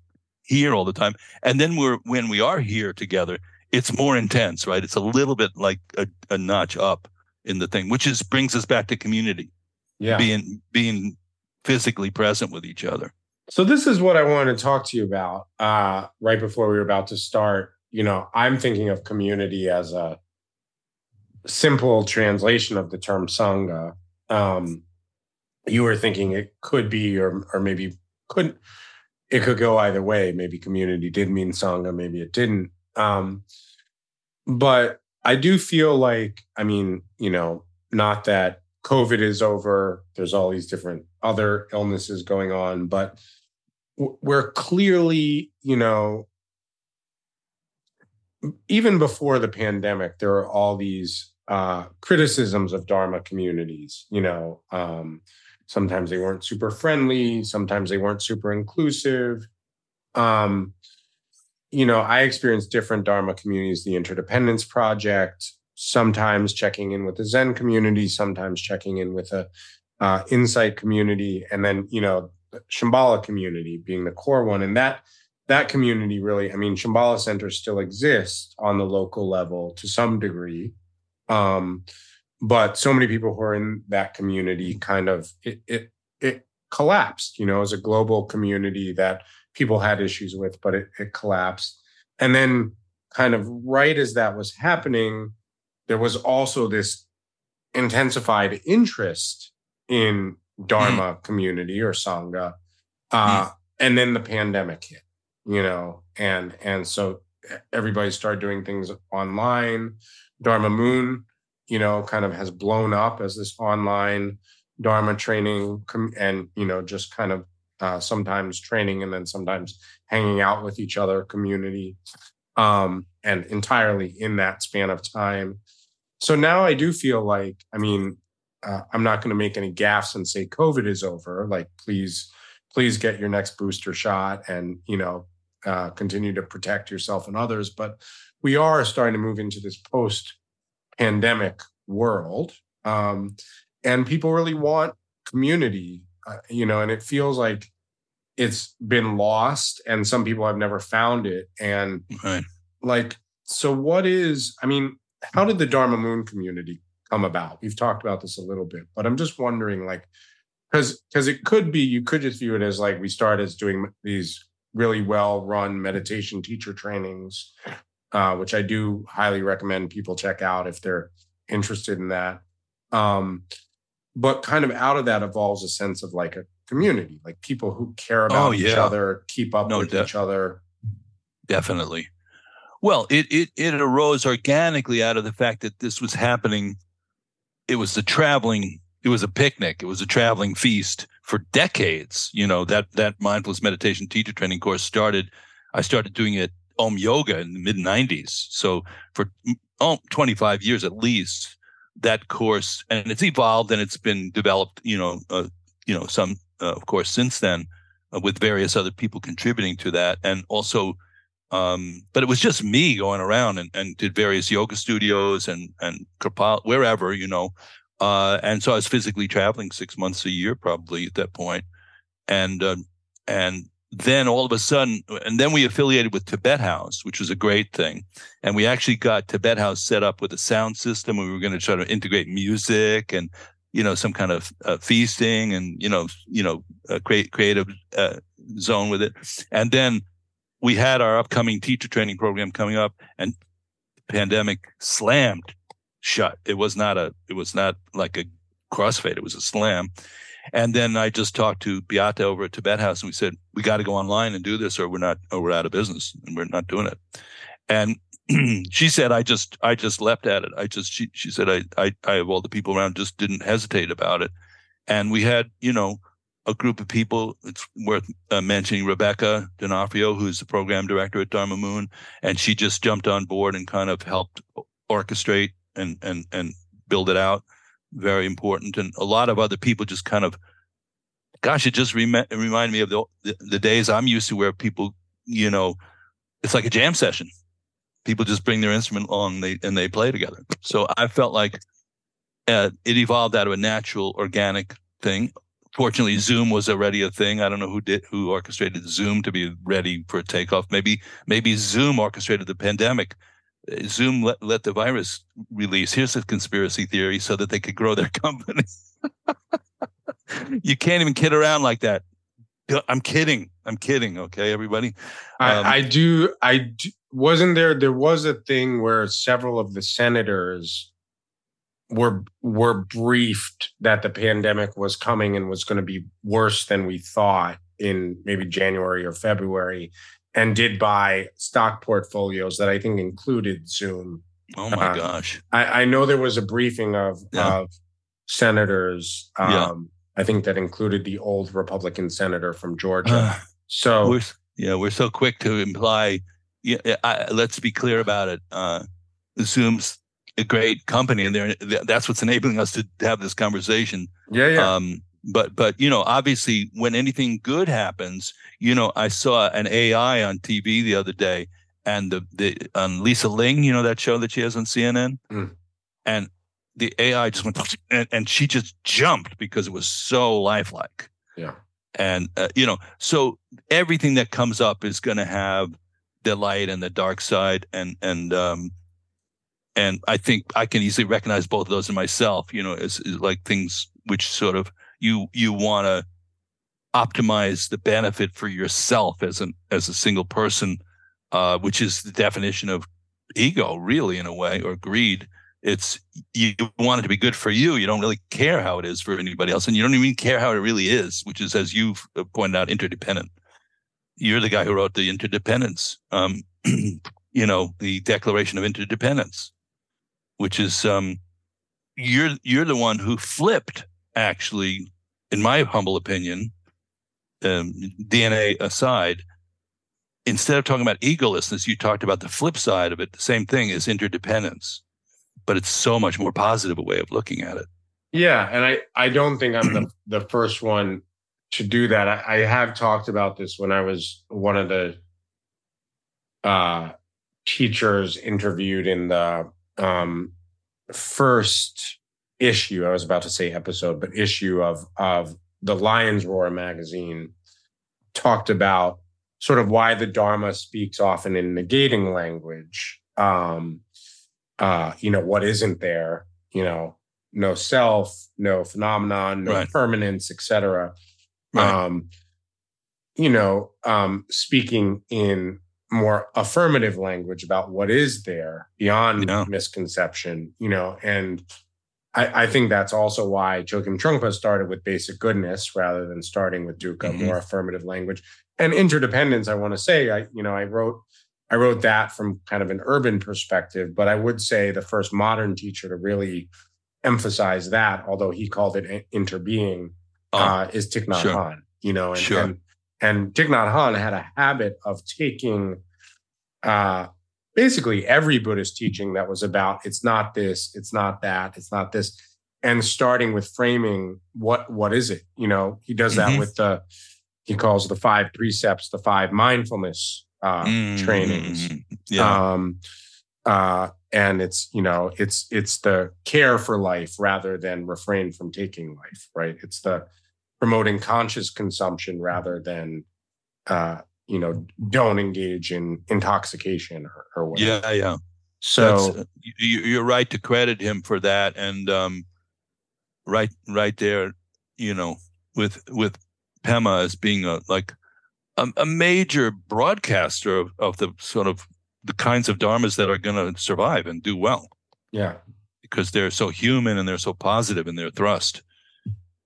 Speaker 1: here all the time. And then we're when we are here together, it's more intense, right? It's a little bit like a, a notch up in the thing, which is brings us back to community.
Speaker 3: Yeah.
Speaker 1: Being being physically present with each other.
Speaker 3: So this is what I wanted to talk to you about uh, right before we were about to start. You know, I'm thinking of community as a simple translation of the term sangha. Um, you were thinking it could be, or or maybe couldn't. It could go either way. Maybe community did mean sangha, maybe it didn't. Um, but I do feel like, I mean, you know, not that COVID is over, there's all these different other illnesses going on, but we're clearly, you know, even before the pandemic, there are all these uh, criticisms of Dharma communities. You know, um, sometimes they weren't super friendly, sometimes they weren't super inclusive. Um, you know, I experienced different Dharma communities, the Interdependence Project, sometimes checking in with the Zen community, sometimes checking in with a uh, Insight community, and then you know, Shambhala community being the core one. And that that community really, I mean, Shambhala Center still exists on the local level to some degree, um, but so many people who are in that community kind of it it it collapsed. You know, as a global community that people had issues with, but it, it collapsed. And then, kind of right as that was happening, there was also this intensified interest in Dharma mm. community or Sangha. Uh, mm. And then the pandemic hit, you know, and and so everybody started doing things online. Dharma Moon, you know, kind of has blown up as this online Dharma training and, you know, just kind of uh, sometimes training and then sometimes hanging out with each other community um, and entirely in that span of time. So now I do feel like, I mean, uh, I'm not going to make any gaffes and say COVID is over. Like, please, please get your next booster shot and, you know, uh, continue to protect yourself and others. But we are starting to move into this post pandemic world. Um, and people really want community, uh, you know, and it feels like it's been lost and some people have never found it. And right. like, so what is, I mean, how did the Dharma Moon community come about? We've talked about this a little bit, but I'm just wondering, like, because because it could be you could just view it as like we started as doing these really well run meditation teacher trainings, uh, which I do highly recommend people check out if they're interested in that. Um, but kind of out of that evolves a sense of like a community, like people who care oh, about oh, yeah. each other, keep up no, with each other.
Speaker 1: Definitely. Well, it, it it arose organically out of the fact that this was happening. It was a traveling. It was a picnic. It was a traveling feast for decades. You know that that mindfulness meditation teacher training course started. I started doing it Om Yoga in the mid '90s. So for mm, oh, 25 years at least, that course and it's evolved and it's been developed. You know, uh, you know, some uh, of course since then uh, with various other people contributing to that, and also um, but it was just me going around and, and did various yoga studios and and Kripalu, wherever you know. Uh, and so I was physically traveling six months a year probably at that point, and uh, and then all of a sudden, and then we affiliated with Tibet House, which was a great thing, and we actually got Tibet House set up with a sound system. We were going to try to integrate music and you know some kind of uh, feasting and you know you know create creative uh, zone with it, and then we had our upcoming teacher training program coming up and the pandemic slammed shut. It was not a, it was not like a crossfade. It was a slam. And then I just talked to Beata over at Tibet House and we said, we got to go online and do this or we're not, or we're out of business and we're not doing it. And she said, I just, I just leapt at it. I just, she, she said, I, I, I have all the people around just didn't hesitate about it. And we had, you know, a group of people. It's worth uh, mentioning Rebecca D'Onofrio, who's the program director at Dharma Moon, and she just jumped on board and kind of helped orchestrate and and and build it out. Very important, and a lot of other people just kind of, gosh, it just rem- reminded me of the, the the days I'm used to, where people, you know, it's like a jam session. People just bring their instrument along and they, and they play together. So I felt like uh, it evolved out of a natural, organic thing fortunately zoom was already a thing i don't know who did who orchestrated zoom to be ready for a takeoff maybe maybe zoom orchestrated the pandemic zoom let, let the virus release. Here's a conspiracy theory so that they could grow their company. You can't even kid around like that. I'm kidding. I'm kidding okay everybody?
Speaker 3: Um, I, I do i do, wasn't there there was a thing where several of the senators were were briefed that the pandemic was coming and was going to be worse than we thought in maybe January or February, and did buy stock portfolios that I think included Zoom.
Speaker 1: Oh my uh, gosh!
Speaker 3: I, I, know there was a briefing of yeah. of senators. Um, yeah. I think that included the old Republican senator from Georgia. Uh, so
Speaker 1: we're, yeah, we're so quick to imply. Yeah, I, let's be clear about it. Uh, Zoom's a great company, and they're that's what's enabling us to have this conversation.
Speaker 3: Yeah, yeah. Um,
Speaker 1: but but you know, obviously, when anything good happens, you know, I saw an AI on TV the other day, and the the on Lisa Ling, you know that show that she has on CNN, mm. and the AI just went and, and she just jumped because it was so lifelike.
Speaker 3: Yeah.
Speaker 1: And uh, you know, so everything that comes up is going to have the light and the dark side, and and um, and I think I can easily recognize both of those in myself. You know, as, as like things which sort of you you want to. optimize the benefit for yourself as an as a single person, uh, which is the definition of ego, really, in a way, or greed. It's you want it to be good for you. You don't really care how it is for anybody else, and you don't even care how it really is, which is, as you've pointed out, interdependent. You're the guy who wrote the interdependence, um, you know, the Declaration of Interdependence, which is um, you're you're the one who flipped, actually, in my humble opinion, um, DNA aside, instead of talking about egolessness, you talked about the flip side of it. The same thing is interdependence, but it's so much more positive a way of looking at it.
Speaker 3: Yeah, and I I don't think I'm the the first one to do that. I, I have talked about this when I was one of the uh, teachers interviewed in the um, first issue. I was about to say episode, but issue of of the Lion's Roar magazine talked about sort of why the Dharma speaks often in negating language. Um, uh, you know, what isn't there? You know, no self, no phenomenon, no right. permanence, etc. Right. Um, you know, um, speaking in more affirmative language about what is there beyond yeah. misconception, you know, and I, I, think that's also why Chogyam Trungpa started with basic goodness rather than starting with dukkha, mm-hmm. more affirmative language. And interdependence, I want to say, I, you know, I wrote I wrote that from kind of an urban perspective, but I would say the first modern teacher to really emphasize that, although he called it interbeing, oh, uh, is Thich Nhat sure. Hanh. You know, and, sure. and and Thich Nhat Hanh had a habit of taking uh, basically every Buddhist teaching that was about it's not this, it's not that, it's not this, and starting with framing what what is it? You know, he does that mm-hmm. with the he calls the five precepts, the five mindfulness uh, mm-hmm. trainings. Yeah. Um, uh, and it's you know it's it's the care for life rather than refrain from taking life, right? It's the promoting conscious consumption rather than uh, you know don't engage in intoxication or, or
Speaker 1: whatever. Yeah, yeah. So uh, you, are right to credit him for that, and um, right, right there, you know, with with Pema as being a like a, a major broadcaster of, of the sort of the kinds of dharmas that are going to survive and do well.
Speaker 3: Yeah,
Speaker 1: because they're so human and they're so positive in their thrust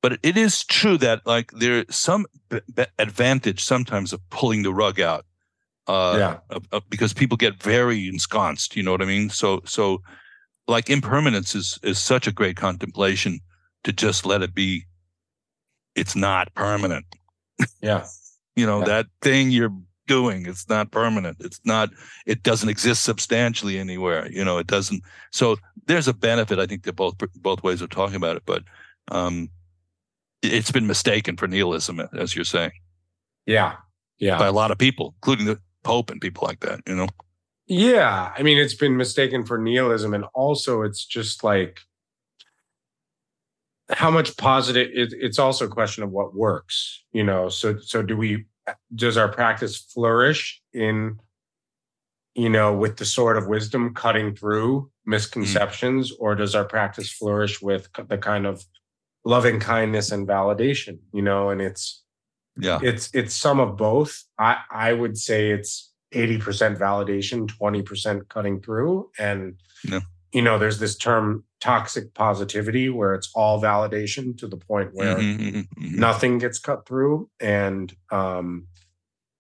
Speaker 1: but it is true that like there's some b- b- advantage sometimes of pulling the rug out uh, yeah. uh, uh, because people get very ensconced you know what i mean? So so like impermanence is is such a great contemplation to just let it be. It's not permanent.
Speaker 3: Yeah.
Speaker 1: You know
Speaker 3: yeah.
Speaker 1: that thing you're doing it's not permanent. It's not it doesn't exist substantially anywhere you know it doesn't. So there's a benefit i think to both both ways of talking about it but um it's been mistaken for nihilism, as you're saying.
Speaker 3: Yeah, yeah,
Speaker 1: by a lot of people, including the Pope and people like that. You know.
Speaker 3: Yeah, I mean, it's been mistaken for nihilism, and also it's just like how much positive. It, it's also a question of what works. You know, so so do we? Does our practice flourish in? You know, with the sword of wisdom cutting through misconceptions, mm. or does our practice flourish with the kind of loving kindness and validation you know and it's yeah. it's it's some of both. I i would say it's 80% validation 20% cutting through. And yeah. you know there's this term toxic positivity where it's all validation to the point where mm-hmm, mm-hmm, mm-hmm. nothing gets cut through. And um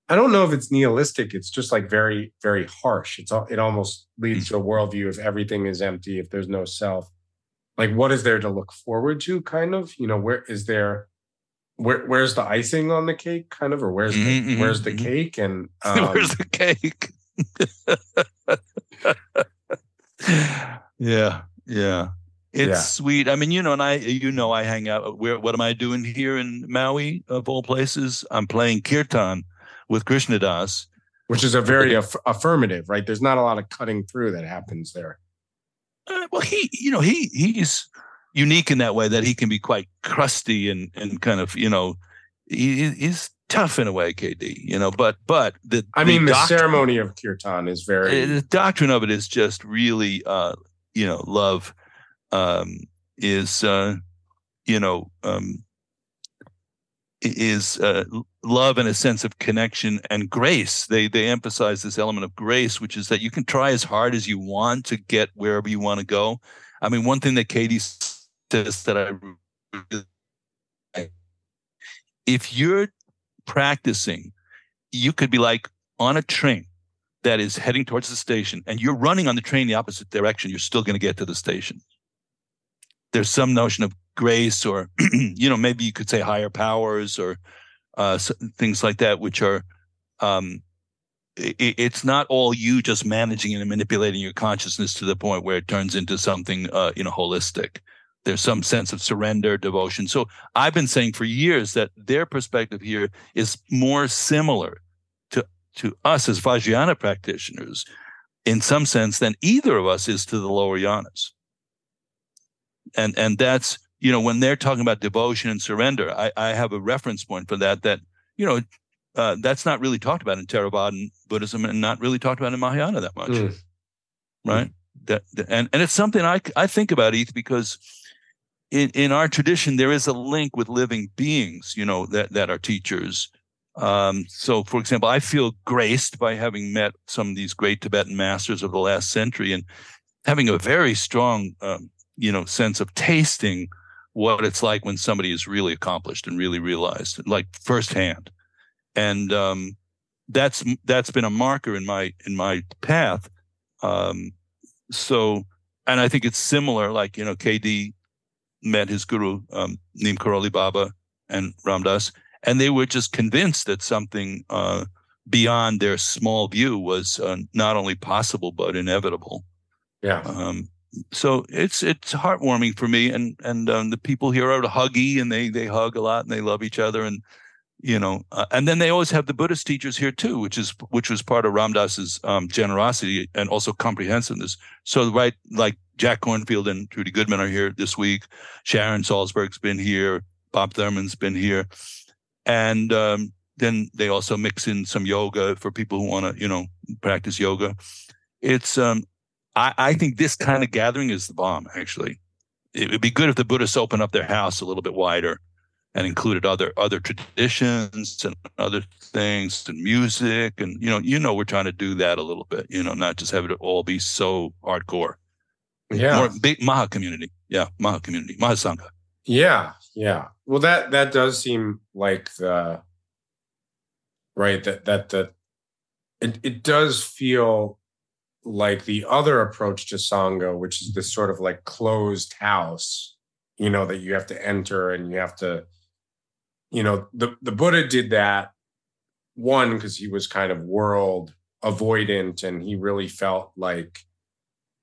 Speaker 3: i don't know if it's nihilistic. It's just like very very harsh. It's it almost leads mm-hmm. to a worldview if everything is empty if there's no self like what is there to look forward to kind of? You know where is there where where's the icing on the cake kind of or where's the mm-hmm, mm-hmm where's the mm-hmm. cake? And
Speaker 1: um, where's the cake? Yeah yeah. It's yeah. sweet. I mean you know and i you know i hang out where what am i doing here in maui of all places? I'm playing kirtan with krishna das
Speaker 3: which is a very aff- affirmative right? There's not a lot of cutting through that happens there
Speaker 1: uh, well, he, you know, he he's unique in that way that he can be quite crusty and and kind of, you know, he, he's tough in a way, KD. You know, but but the
Speaker 3: I mean, the, the ceremony of kirtan is very
Speaker 1: uh, the doctrine of it is just really, uh, you know, love um, is, uh, you know, um, is uh, love and a sense of connection and grace. They they emphasize this element of grace, which is that you can try as hard as you want to get wherever you want to go. I mean, one thing that KD says that I, if you're practicing, you could be like on a train that is heading towards the station, and you're running on the train the opposite direction. You're still going to get to the station. There's some notion of grace or you know maybe you could say higher powers or uh, things like that which are um, it, it's not all you just managing and manipulating your consciousness to the point where it turns into something uh, you know holistic. There's some sense of surrender devotion. So i've been saying for years that their perspective here is more similar to to us as vajrayana practitioners in some sense than either of us is to the lower yanas. And and that's you know, when they're talking about devotion and surrender, I, I have a reference point for that. That you know, uh, that's not really talked about in Theravada Buddhism, and not really talked about in Mahayana that much, mm. right? Mm. That, and and it's something I I think about, Eth, because in in our tradition there is a link with living beings, you know, that that are teachers. Um, so, for example, I feel graced by having met some of these great Tibetan masters of the last century and having a very strong, um, you know, sense of tasting what it's like when somebody is really accomplished and really realized, like firsthand. And um, that's that's been a marker in my in my path. Um, so, and I think it's similar. Like you know, KD met his guru um, Neem Karoli Baba and Ram Dass, and they were just convinced that something uh, beyond their small view was uh, not only possible but inevitable.
Speaker 3: Yeah. Um,
Speaker 1: so it's it's heartwarming for me, and and um, the people here are huggy, and they they hug a lot, and they love each other, and you know, uh, and then they always have the Buddhist teachers here too, which is which was part of Ram Dass's um, generosity and also comprehensiveness. So right, like Jack Kornfield and Trudy Goodman are here this week. Sharon Salzberg's been here. Bob Thurman's been here, and um, then they also mix in some yoga for people who want to, you know, practice yoga. It's um, I, I think this kind of gathering is the bomb, actually. It would be good if the Buddhists opened up their house a little bit wider and included other other traditions and other things and music and you know you know we're trying to do that a little bit you know not just have it all be so hardcore.
Speaker 3: Yeah. More
Speaker 1: big maha community. Yeah maha community maha sangha.
Speaker 3: Yeah yeah. Well that that does seem like the right that that that it, it does feel like the other approach to Sangha, which is this sort of like closed house, you know, that you have to enter and you have to, you know, the, the Buddha did that one, because he was kind of world avoidant and he really felt like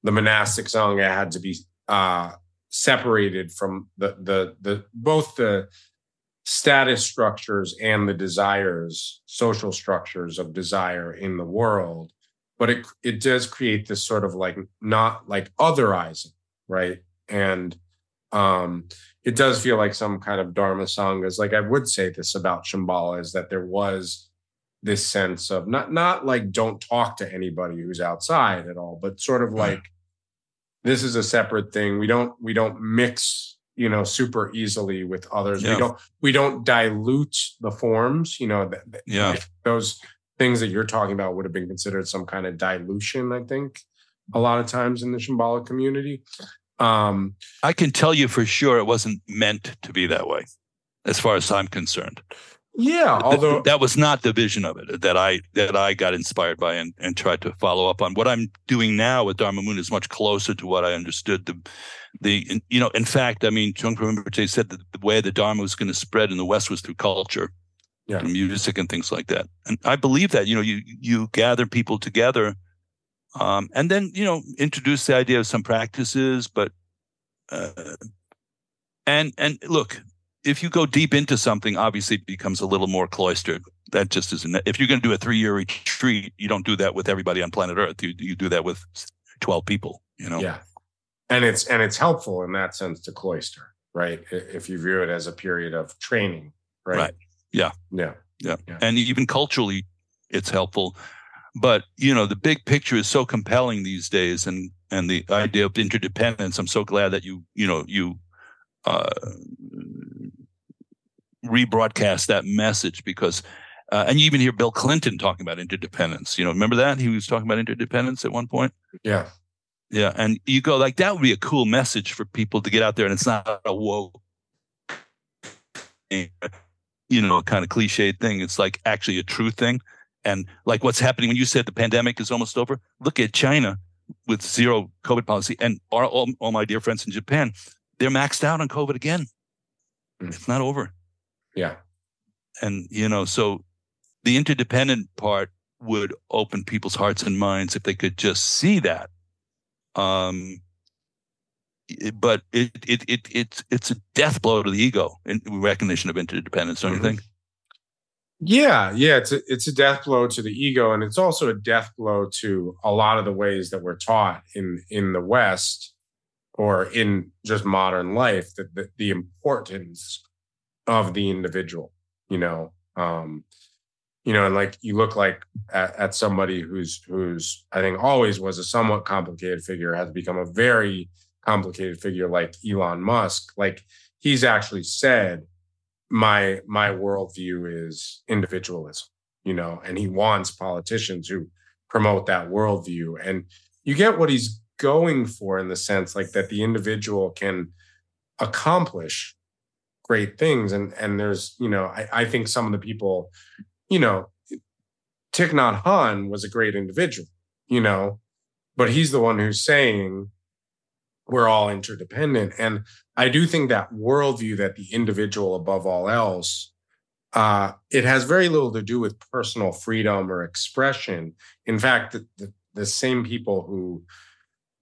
Speaker 3: the monastic Sangha had to be uh, separated from the, the, the, both the status structures and the desires, social structures of desire in the world but it it does create this sort of like not like otherizing, right? And um it does feel like some kind of dharma sanghas. Like I would say this about Shambhala is that there was this sense of not not like don't talk to anybody who's outside at all, but sort of like this is a separate thing. We don't we don't mix you know super easily with others. Yeah. We don't we don't dilute the forms. You know,
Speaker 1: yeah.
Speaker 3: those things that you're talking about would have been considered some kind of dilution, I think, a lot of times in the Shambhala community. Um,
Speaker 1: I can tell you for sure it wasn't meant to be that way, as far as I'm concerned.
Speaker 3: Yeah, although
Speaker 1: that was not the vision of it that I that I got inspired by and, and tried to follow up on. What I'm doing now with Dharma Moon is much closer to what I understood. The the you know, in fact, I mean, Trungpa Rinpoche said that the way the Dharma was going to spread in the West was through culture yeah. and music and things like that. And I believe that you know you you gather people together, um, and then you know introduce the idea of some practices, but uh, and and look, if you go deep into something, obviously it becomes a little more cloistered. That just isn't. If you're going to do a three year retreat, you don't do that with everybody on planet Earth. You you do that with twelve people. You know.
Speaker 3: Yeah. And it's and it's helpful in that sense to cloister, right? If you view it as a period of training, right?
Speaker 1: Right yeah.
Speaker 3: Yeah.
Speaker 1: Yeah. yeah. And even culturally, it's helpful. But, you know, the big picture is so compelling these days and, and the idea of interdependence. I'm so glad that you, you know, you, uh, rebroadcast that message because uh, and you even hear Bill Clinton talking about interdependence. You know, remember that he was talking about interdependence at one point.
Speaker 3: Yeah,
Speaker 1: yeah, and you go like that would be a cool message for people to get out there, and it's not a whoa, you know, a kind of cliched thing. It's like actually a true thing, and like what's happening when you said the pandemic is almost over. Look at China with zero COVID policy, and our, all, all my dear friends in Japan, they're maxed out on COVID again. Mm. It's not over.
Speaker 3: Yeah,
Speaker 1: and you know, so the interdependent part would open people's hearts and minds if they could just see that um, but it, it it it's it's a death blow to the ego in recognition of interdependence. Don't mm-hmm. you think?
Speaker 3: Yeah, yeah, it's a, it's a death blow to the ego, and it's also a death blow to a lot of the ways that we're taught in in the West or in just modern life that the, the importance of the individual. You know, um, you know, and like you look like at, at, somebody who's who's I think always was a somewhat complicated figure has become a very complicated figure like Elon Musk. Like he's actually said, my my worldview is individualism, you know, and he wants politicians who promote that worldview. And you get what he's going for in the sense like that the individual can accomplish great things and and there's you know I, I think some of the people you know, Thich Nhat was a great individual, you know, but he's the one who's saying we're all interdependent. And I do think that worldview that the individual above all else, uh, it has very little to do with personal freedom or expression. In fact, the, the, the same people who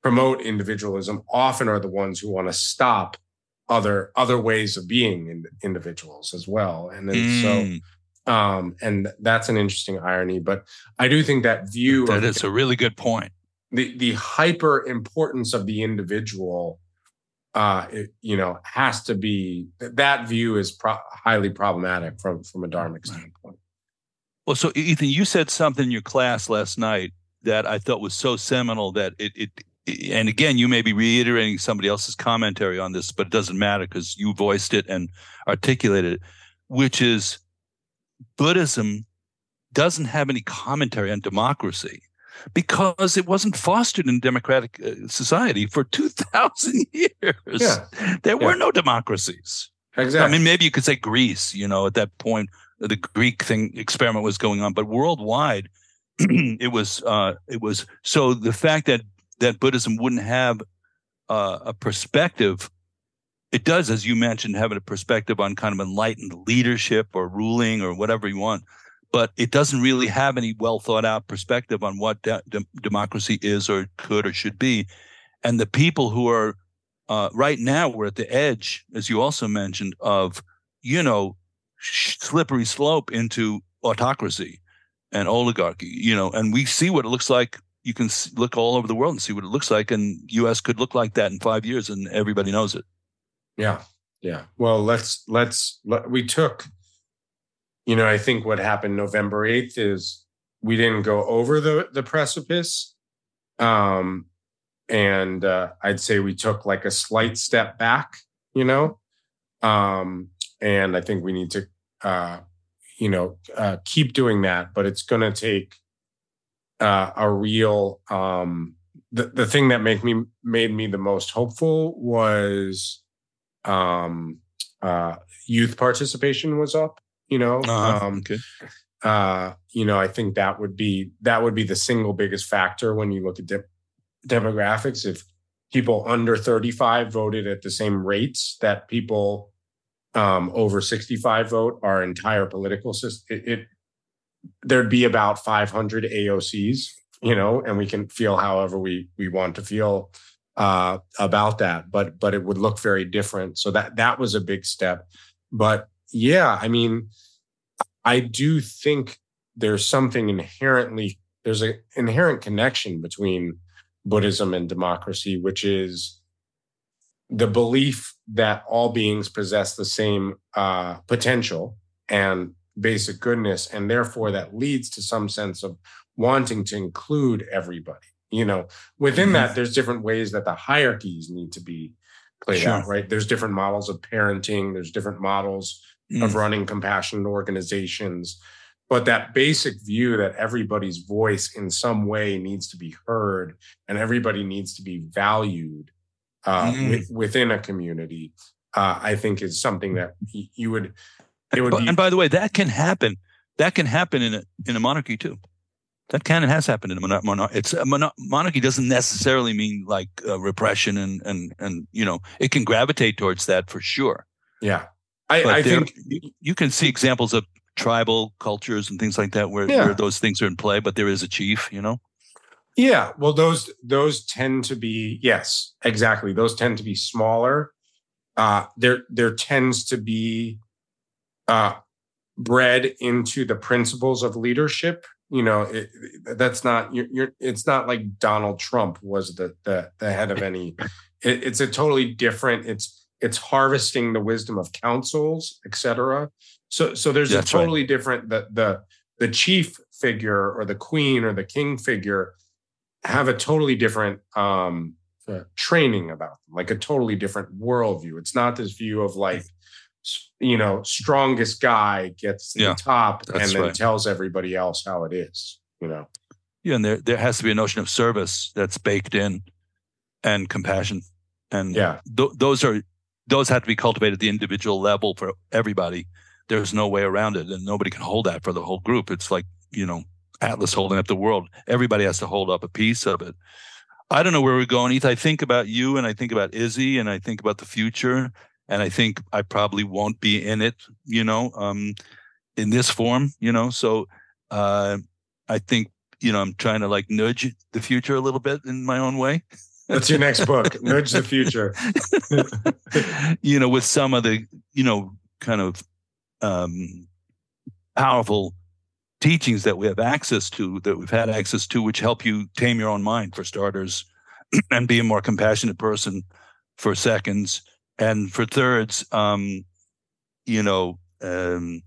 Speaker 3: promote individualism often are the ones who want to stop other other ways of being in, individuals as well. And then mm. so um, and that's an interesting irony. But I do think that view
Speaker 1: that is a really good point.
Speaker 3: The the hyper importance of the individual, uh, it, you know, has to be that view is pro- highly problematic from from a dharmic standpoint.
Speaker 1: Well, so Ethan, you said something in your class last night that I thought was so seminal that it, it and again, you may be reiterating somebody else's commentary on this, but it doesn't matter because you voiced it and articulated it, which is Buddhism doesn't have any commentary on democracy because it wasn't fostered in democratic uh, society for 2000 years yeah. there yeah. were no democracies
Speaker 3: exactly
Speaker 1: i mean maybe you could say greece you know at that point the greek thing experiment was going on but worldwide it was uh, it was so the fact that that buddhism wouldn't have uh, a perspective it does, as you mentioned, having a perspective on kind of enlightened leadership or ruling or whatever you want. But it doesn't really have any well thought out perspective on what de- de- democracy is or could or should be. And the people who are uh, right now, we're at the edge, as you also mentioned, of, you know, slippery slope into autocracy and oligarchy, you know, and we see what it looks like. You can look all over the world and see what it looks like. And U.S. could look like that in five years, and everybody knows it.
Speaker 3: Yeah. Yeah. Well, let's let's let, we took you know, I think what happened November 8th is we didn't go over the the precipice. Um and uh, I'd say we took like a slight step back, you know. Um and I think we need to uh you know, uh, keep doing that, but it's going to take uh, a real um, the the thing that made me made me the most hopeful was um, uh, youth participation was up. You know, uh-huh. um, okay. uh, you know, I think that would be that would be the single biggest factor when you look at de- demographics. If people under 35 voted at the same rates that people um, over 65 vote, our entire political system, it, it there'd be about 500 AOCs, you know, and we can feel however we we want to feel uh, about that, but but it would look very different. So that that was a big step. But yeah, I mean, I do think there's something inherently there's an inherent connection between Buddhism and democracy, which is the belief that all beings possess the same uh, potential and basic goodness, and therefore that leads to some sense of wanting to include everybody you know within mm-hmm. that there's different ways that the hierarchies need to be played sure. out right there's different models of parenting there's different models mm. of running compassionate organizations. But that basic view that everybody's voice in some way needs to be heard and everybody needs to be valued uh, mm. with, within a community, uh, I think is something that you would. It would
Speaker 1: be, and by the way, that can happen. That can happen in a in a monarchy too. That can and has happened in a monarchy. It's a monarchy doesn't necessarily mean like uh, repression and and and you know it can gravitate towards that for sure.
Speaker 3: Yeah, I, I
Speaker 1: there,
Speaker 3: think
Speaker 1: you can see examples of tribal cultures and things like that where, yeah. where those things are in play, but there is a chief, you know.
Speaker 3: Yeah, well, those those tend to be yes, exactly. Those tend to be smaller. Uh, there there tends to be uh, bred into the principles of leadership you know it, that's not you're, you're, it's not like donald trump was the the, the head of any it, it's a totally different it's it's harvesting the wisdom of councils etc so so there's that's a totally right. different the the the chief figure or the queen or the king figure have a totally different um training about them like a totally different worldview it's not this view of like you know, strongest guy gets to yeah, the top and then right. tells everybody else how it is, you know.
Speaker 1: Yeah, and there there has to be a notion of service that's baked in and compassion. And
Speaker 3: yeah,
Speaker 1: th- those are those have to be cultivated at the individual level for everybody. There's no way around it, and nobody can hold that for the whole group. It's like you know Atlas holding up the world. Everybody has to hold up a piece of it. I don't know where we're going, Eth. I think about you, and I think about Izzy, and I think about the future, and I think I probably won't be in it, you know, um, in this form, you know. So uh, I think you know I'm trying to like nudge the future a little bit in my own way.
Speaker 3: What's your next book? nudge the future.
Speaker 1: you know, with some of the you know kind of um, powerful teachings that we have access to, that we've had access to, which help you tame your own mind for starters, and be a more compassionate person for seconds and for thirds, um, you know, um,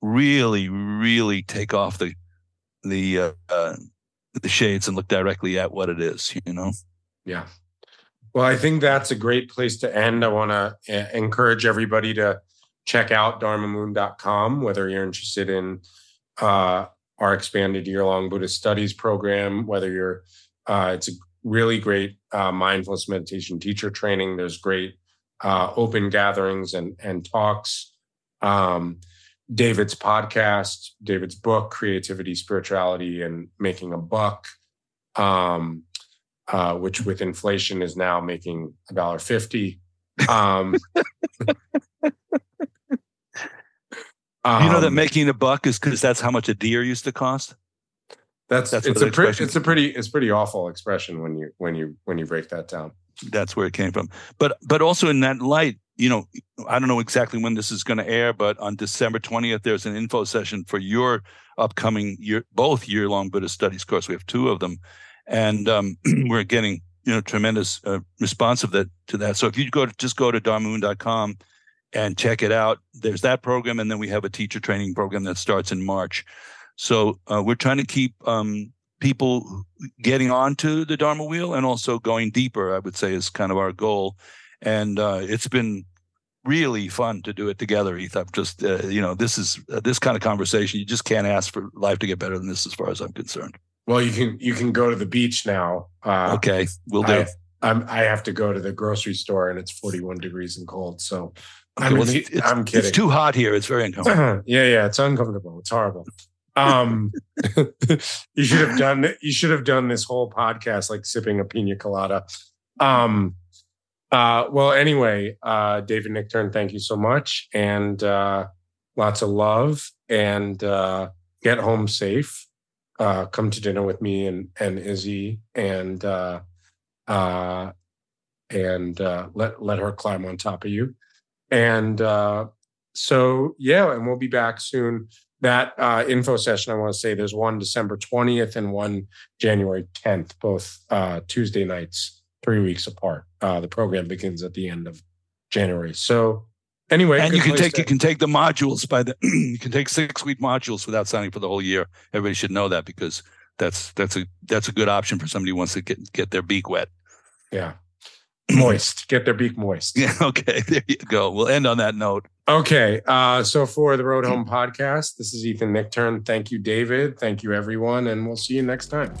Speaker 1: really, really take off the the uh, uh, the shades and look directly at what it is. You know.
Speaker 3: Yeah. Well, I think that's a great place to end. I want to uh, encourage everybody to check out dharmamoon.com, whether you're interested in uh, our expanded year long Buddhist studies program, whether you're, uh, it's a really great uh, mindfulness meditation teacher training. There's great uh, open gatherings and and talks. Um, David's podcast, David's book, Creativity, Spirituality, and Making a Buck, um, uh, which with inflation is now making a dollar fifty. Um,
Speaker 1: you know that um, making a buck is because that's how much a deer used to cost.
Speaker 3: That's, that's it's a pretty it's a pretty it's pretty awful expression when you when you when you break that down
Speaker 1: that's where it came from. But but also in that light, you know, I don't know exactly when this is going to air, but on December 20th, there's an info session for your upcoming year, both year long Buddhist studies course. We have two of them, and um, we're getting you know tremendous uh, response of that to that. So if you go to just go to dharmamoon.com and check it out, there's that program, and then we have a teacher training program that starts in March. So uh, we're trying to keep um, people getting onto the Dharma wheel and also going deeper, I would say, is kind of our goal. And uh, it's been really fun to do it together, Eth. I've just, uh, you know, this is uh, this kind of conversation. You just can't ask for life to get better than this, as far as I'm concerned.
Speaker 3: Well, you can you can go to the beach now.
Speaker 1: Uh, okay, we'll do. I,
Speaker 3: I'm, I have to go to the grocery store and it's 41 degrees and cold. So I'm, well, it's, I'm kidding.
Speaker 1: It's too hot here. It's very uncomfortable.
Speaker 3: yeah, yeah, it's uncomfortable. It's horrible. Um, you should have done you should have done this whole podcast like sipping a pina colada. Um, uh, well, anyway, uh, David Nichtern, thank you so much, and uh, lots of love, and uh, get home safe. Uh, come to dinner with me and and Izzy, and uh, uh, and uh, let let her climb on top of you, and uh, so yeah, and we'll be back soon that uh, info session, I want to say there's one December 20th and one January 10th, both uh, Tuesday nights, three weeks apart. Uh, the program begins at the end of January. So anyway,
Speaker 1: and you can take you can take the modules by the you can take six week modules without signing for the whole year. Everybody should know that because that's that's a that's a good option for somebody who wants to get get their beak wet.
Speaker 3: Yeah. moist. Get their beak moist.
Speaker 1: Yeah. Okay. There you go. We'll end on that note.
Speaker 3: Okay. Uh, so for the Road Home podcast, this is Ethan Nichtern. Thank you, David. Thank you, everyone. And we'll see you next time.